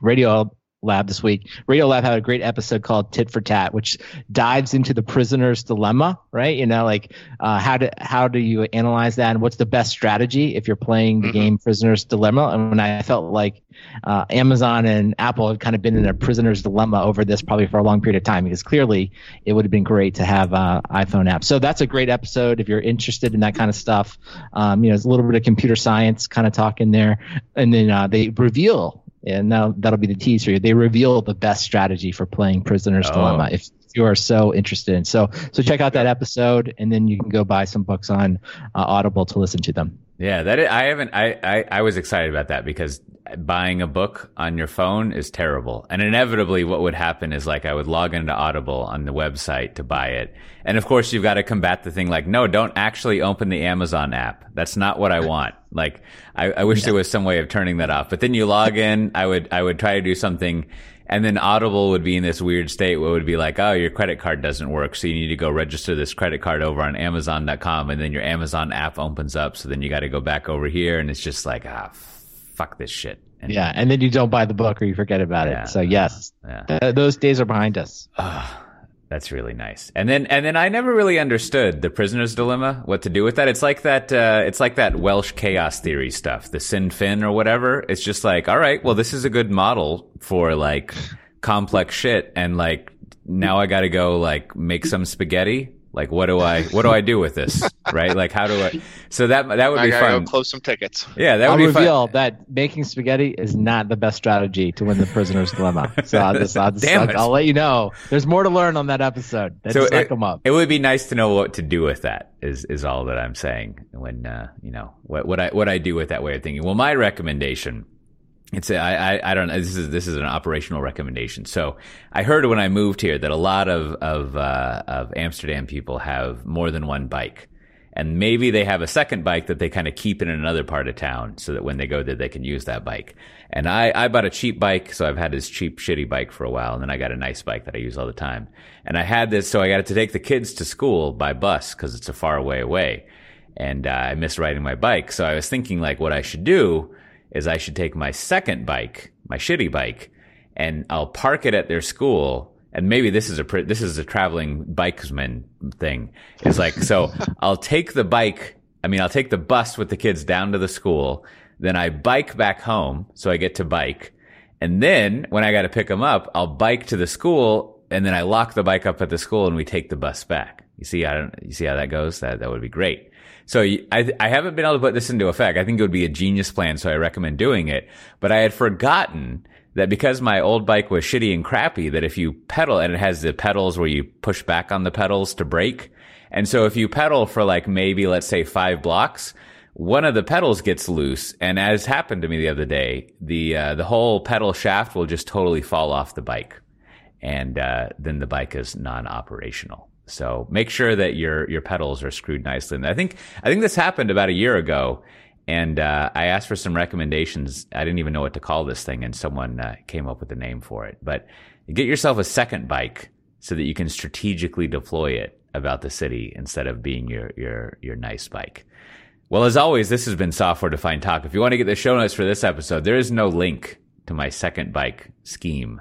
Radio Lab this week. Radiolab had a great episode called "Tit for Tat," which dives into the prisoner's dilemma. Right? You know, like uh, how do how do you analyze that, and what's the best strategy if you're playing the Mhm. game Prisoner's Dilemma? And when I felt like uh, Amazon and Apple had kind of been in a prisoner's dilemma over this probably for a long period of time, because clearly it would have been great to have uh, iPhone apps. So that's a great episode if you're interested in that kind of stuff. Um, you know, there's a little bit of computer science kind of talk in there, and then uh, they reveal and now that'll be the tease for you. They reveal the best strategy for playing Prisoner's Oh. Dilemma if you are so interested. in. So so check out that episode, and then you can go buy some books on uh, Audible to listen to them. Yeah, that is, I haven't. I, I I was excited about that because buying a book on your phone is terrible, and inevitably, what would happen is like I would log into Audible on the website to buy it, and of course, you've got to combat the thing like, no, don't actually open the Amazon app. That's not what I want. Like, I, I wish there was some way of turning that off. But then you log in, I would I would try to do something. And then Audible would be in this weird state where it would be like, oh, your credit card doesn't work. So you need to go register this credit card over on Amazon.com. And then your Amazon app opens up. So then you got to go back over here. And it's just like, ah, fuck this shit. And, Yeah, and then you don't buy the book or you forget about Yeah. it. So yes, Yeah. th- those days are behind us. That's really nice. And then, and then I never really understood the prisoner's dilemma, what to do with that. It's like that, uh, it's like that Welsh chaos theory stuff, the Cynefin or whatever. It's just like, all right, well, this is a good model for like complex shit. And like, now I got to go like make some spaghetti. Like, what do I, what do I do with this? Right? Like, how do I, so that, that would I be gotta fun. go close some tickets. Yeah, that I'll would be reveal fun. that making spaghetti is not the best strategy to win the prisoner's dilemma. So I'll just, I'll, just I'll. I'll let you know. There's more to learn on that episode. That's So so not it- come up. It would be nice to know what to do with that. Is is all that I'm saying. When uh, you know what what I what I do with that way of thinking. Well, my recommendation. It's a, I, I I don't know. This is this is an operational recommendation. So I heard when I moved here that a lot of of uh, of Amsterdam people have more than one bike, and maybe they have a second bike that they kind of keep in another part of town, so that when they go there they can use that bike. And I I bought a cheap bike, so I've had this cheap shitty bike for a while, and then I got a nice bike that I use all the time. And I had this, so I got to take the kids to school by bus because it's a far way away, and uh, I miss riding my bike. So I was thinking like what I should do is I should take my second bike, my shitty bike, and I'll park it at their school. And maybe this is a this is a traveling bikesman thing. It's like so I'll take the bike. I mean, I'll take the bus with the kids down to the school. Then I bike back home, so I get to bike. And then when I got to pick them up, I'll bike to the school, and then I lock the bike up at the school, and we take the bus back. You see, I don't. You see how that goes? That that would be great. So I haven't been able to put this into effect. I think it would be a genius plan, so I recommend doing it. But I had forgotten that because my old bike was shitty and crappy, that if you pedal and it has the pedals where you push back on the pedals to brake, and so if you pedal for like maybe let's say five blocks, one of the pedals gets loose, and as happened to me the other day, the uh, the whole pedal shaft will just totally fall off the bike, and uh, then the bike is non-operational. So make sure that your your pedals are screwed nicely. And I think I think this happened about a year ago, and uh, I asked for some recommendations. I didn't even know what to call this thing, and someone uh, came up with a name for it. But get yourself a second bike so that you can strategically deploy it about the city instead of being your your your nice bike. Well, as always, this has been Software Defined Talk. If you want to get the show notes for this episode, there is no link to my second bike scheme,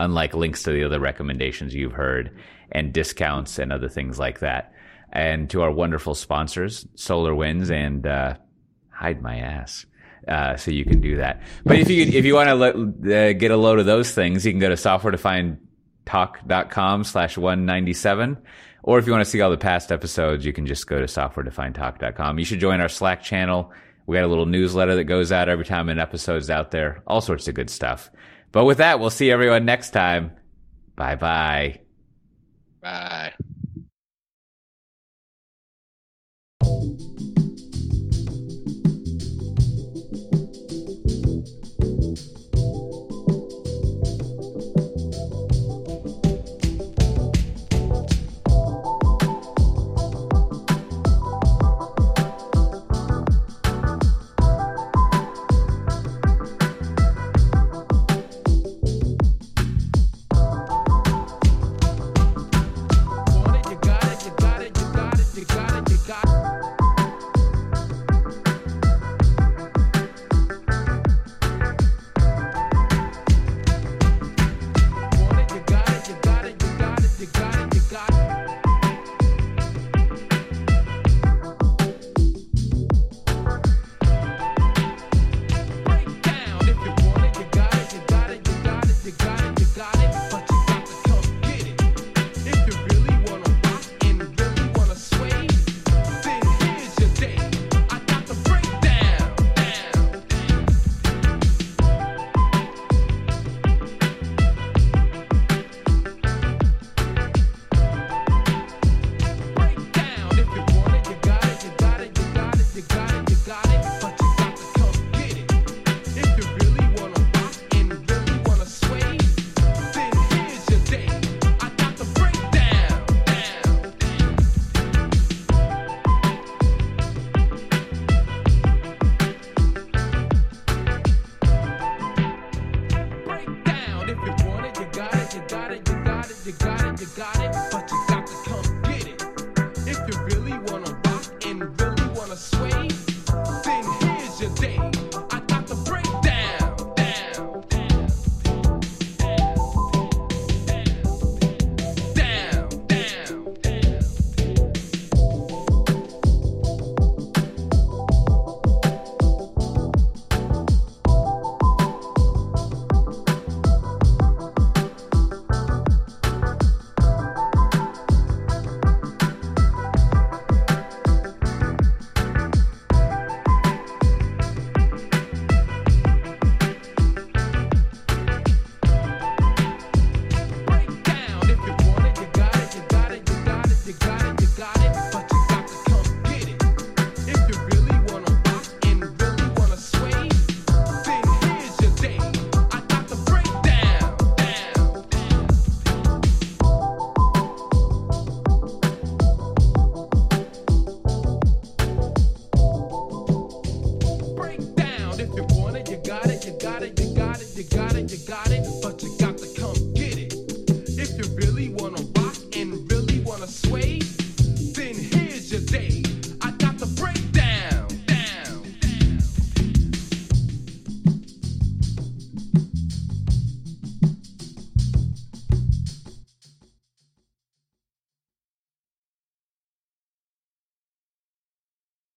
unlike links to the other recommendations you've heard and discounts and other things like that. And to our wonderful sponsors, SolarWinds and uh, Hide My Ass. Uh, so you can do that. But if you if you want to uh, get a load of those things, you can go to softwaredefinedtalk.com slash 197. Or if you want to see all the past episodes, you can just go to softwaredefinedtalk.com. You should join our Slack channel We got a little newsletter that goes out every time an episode's out there. All sorts of good stuff. But with that, we'll see everyone next time. Bye bye. Bye.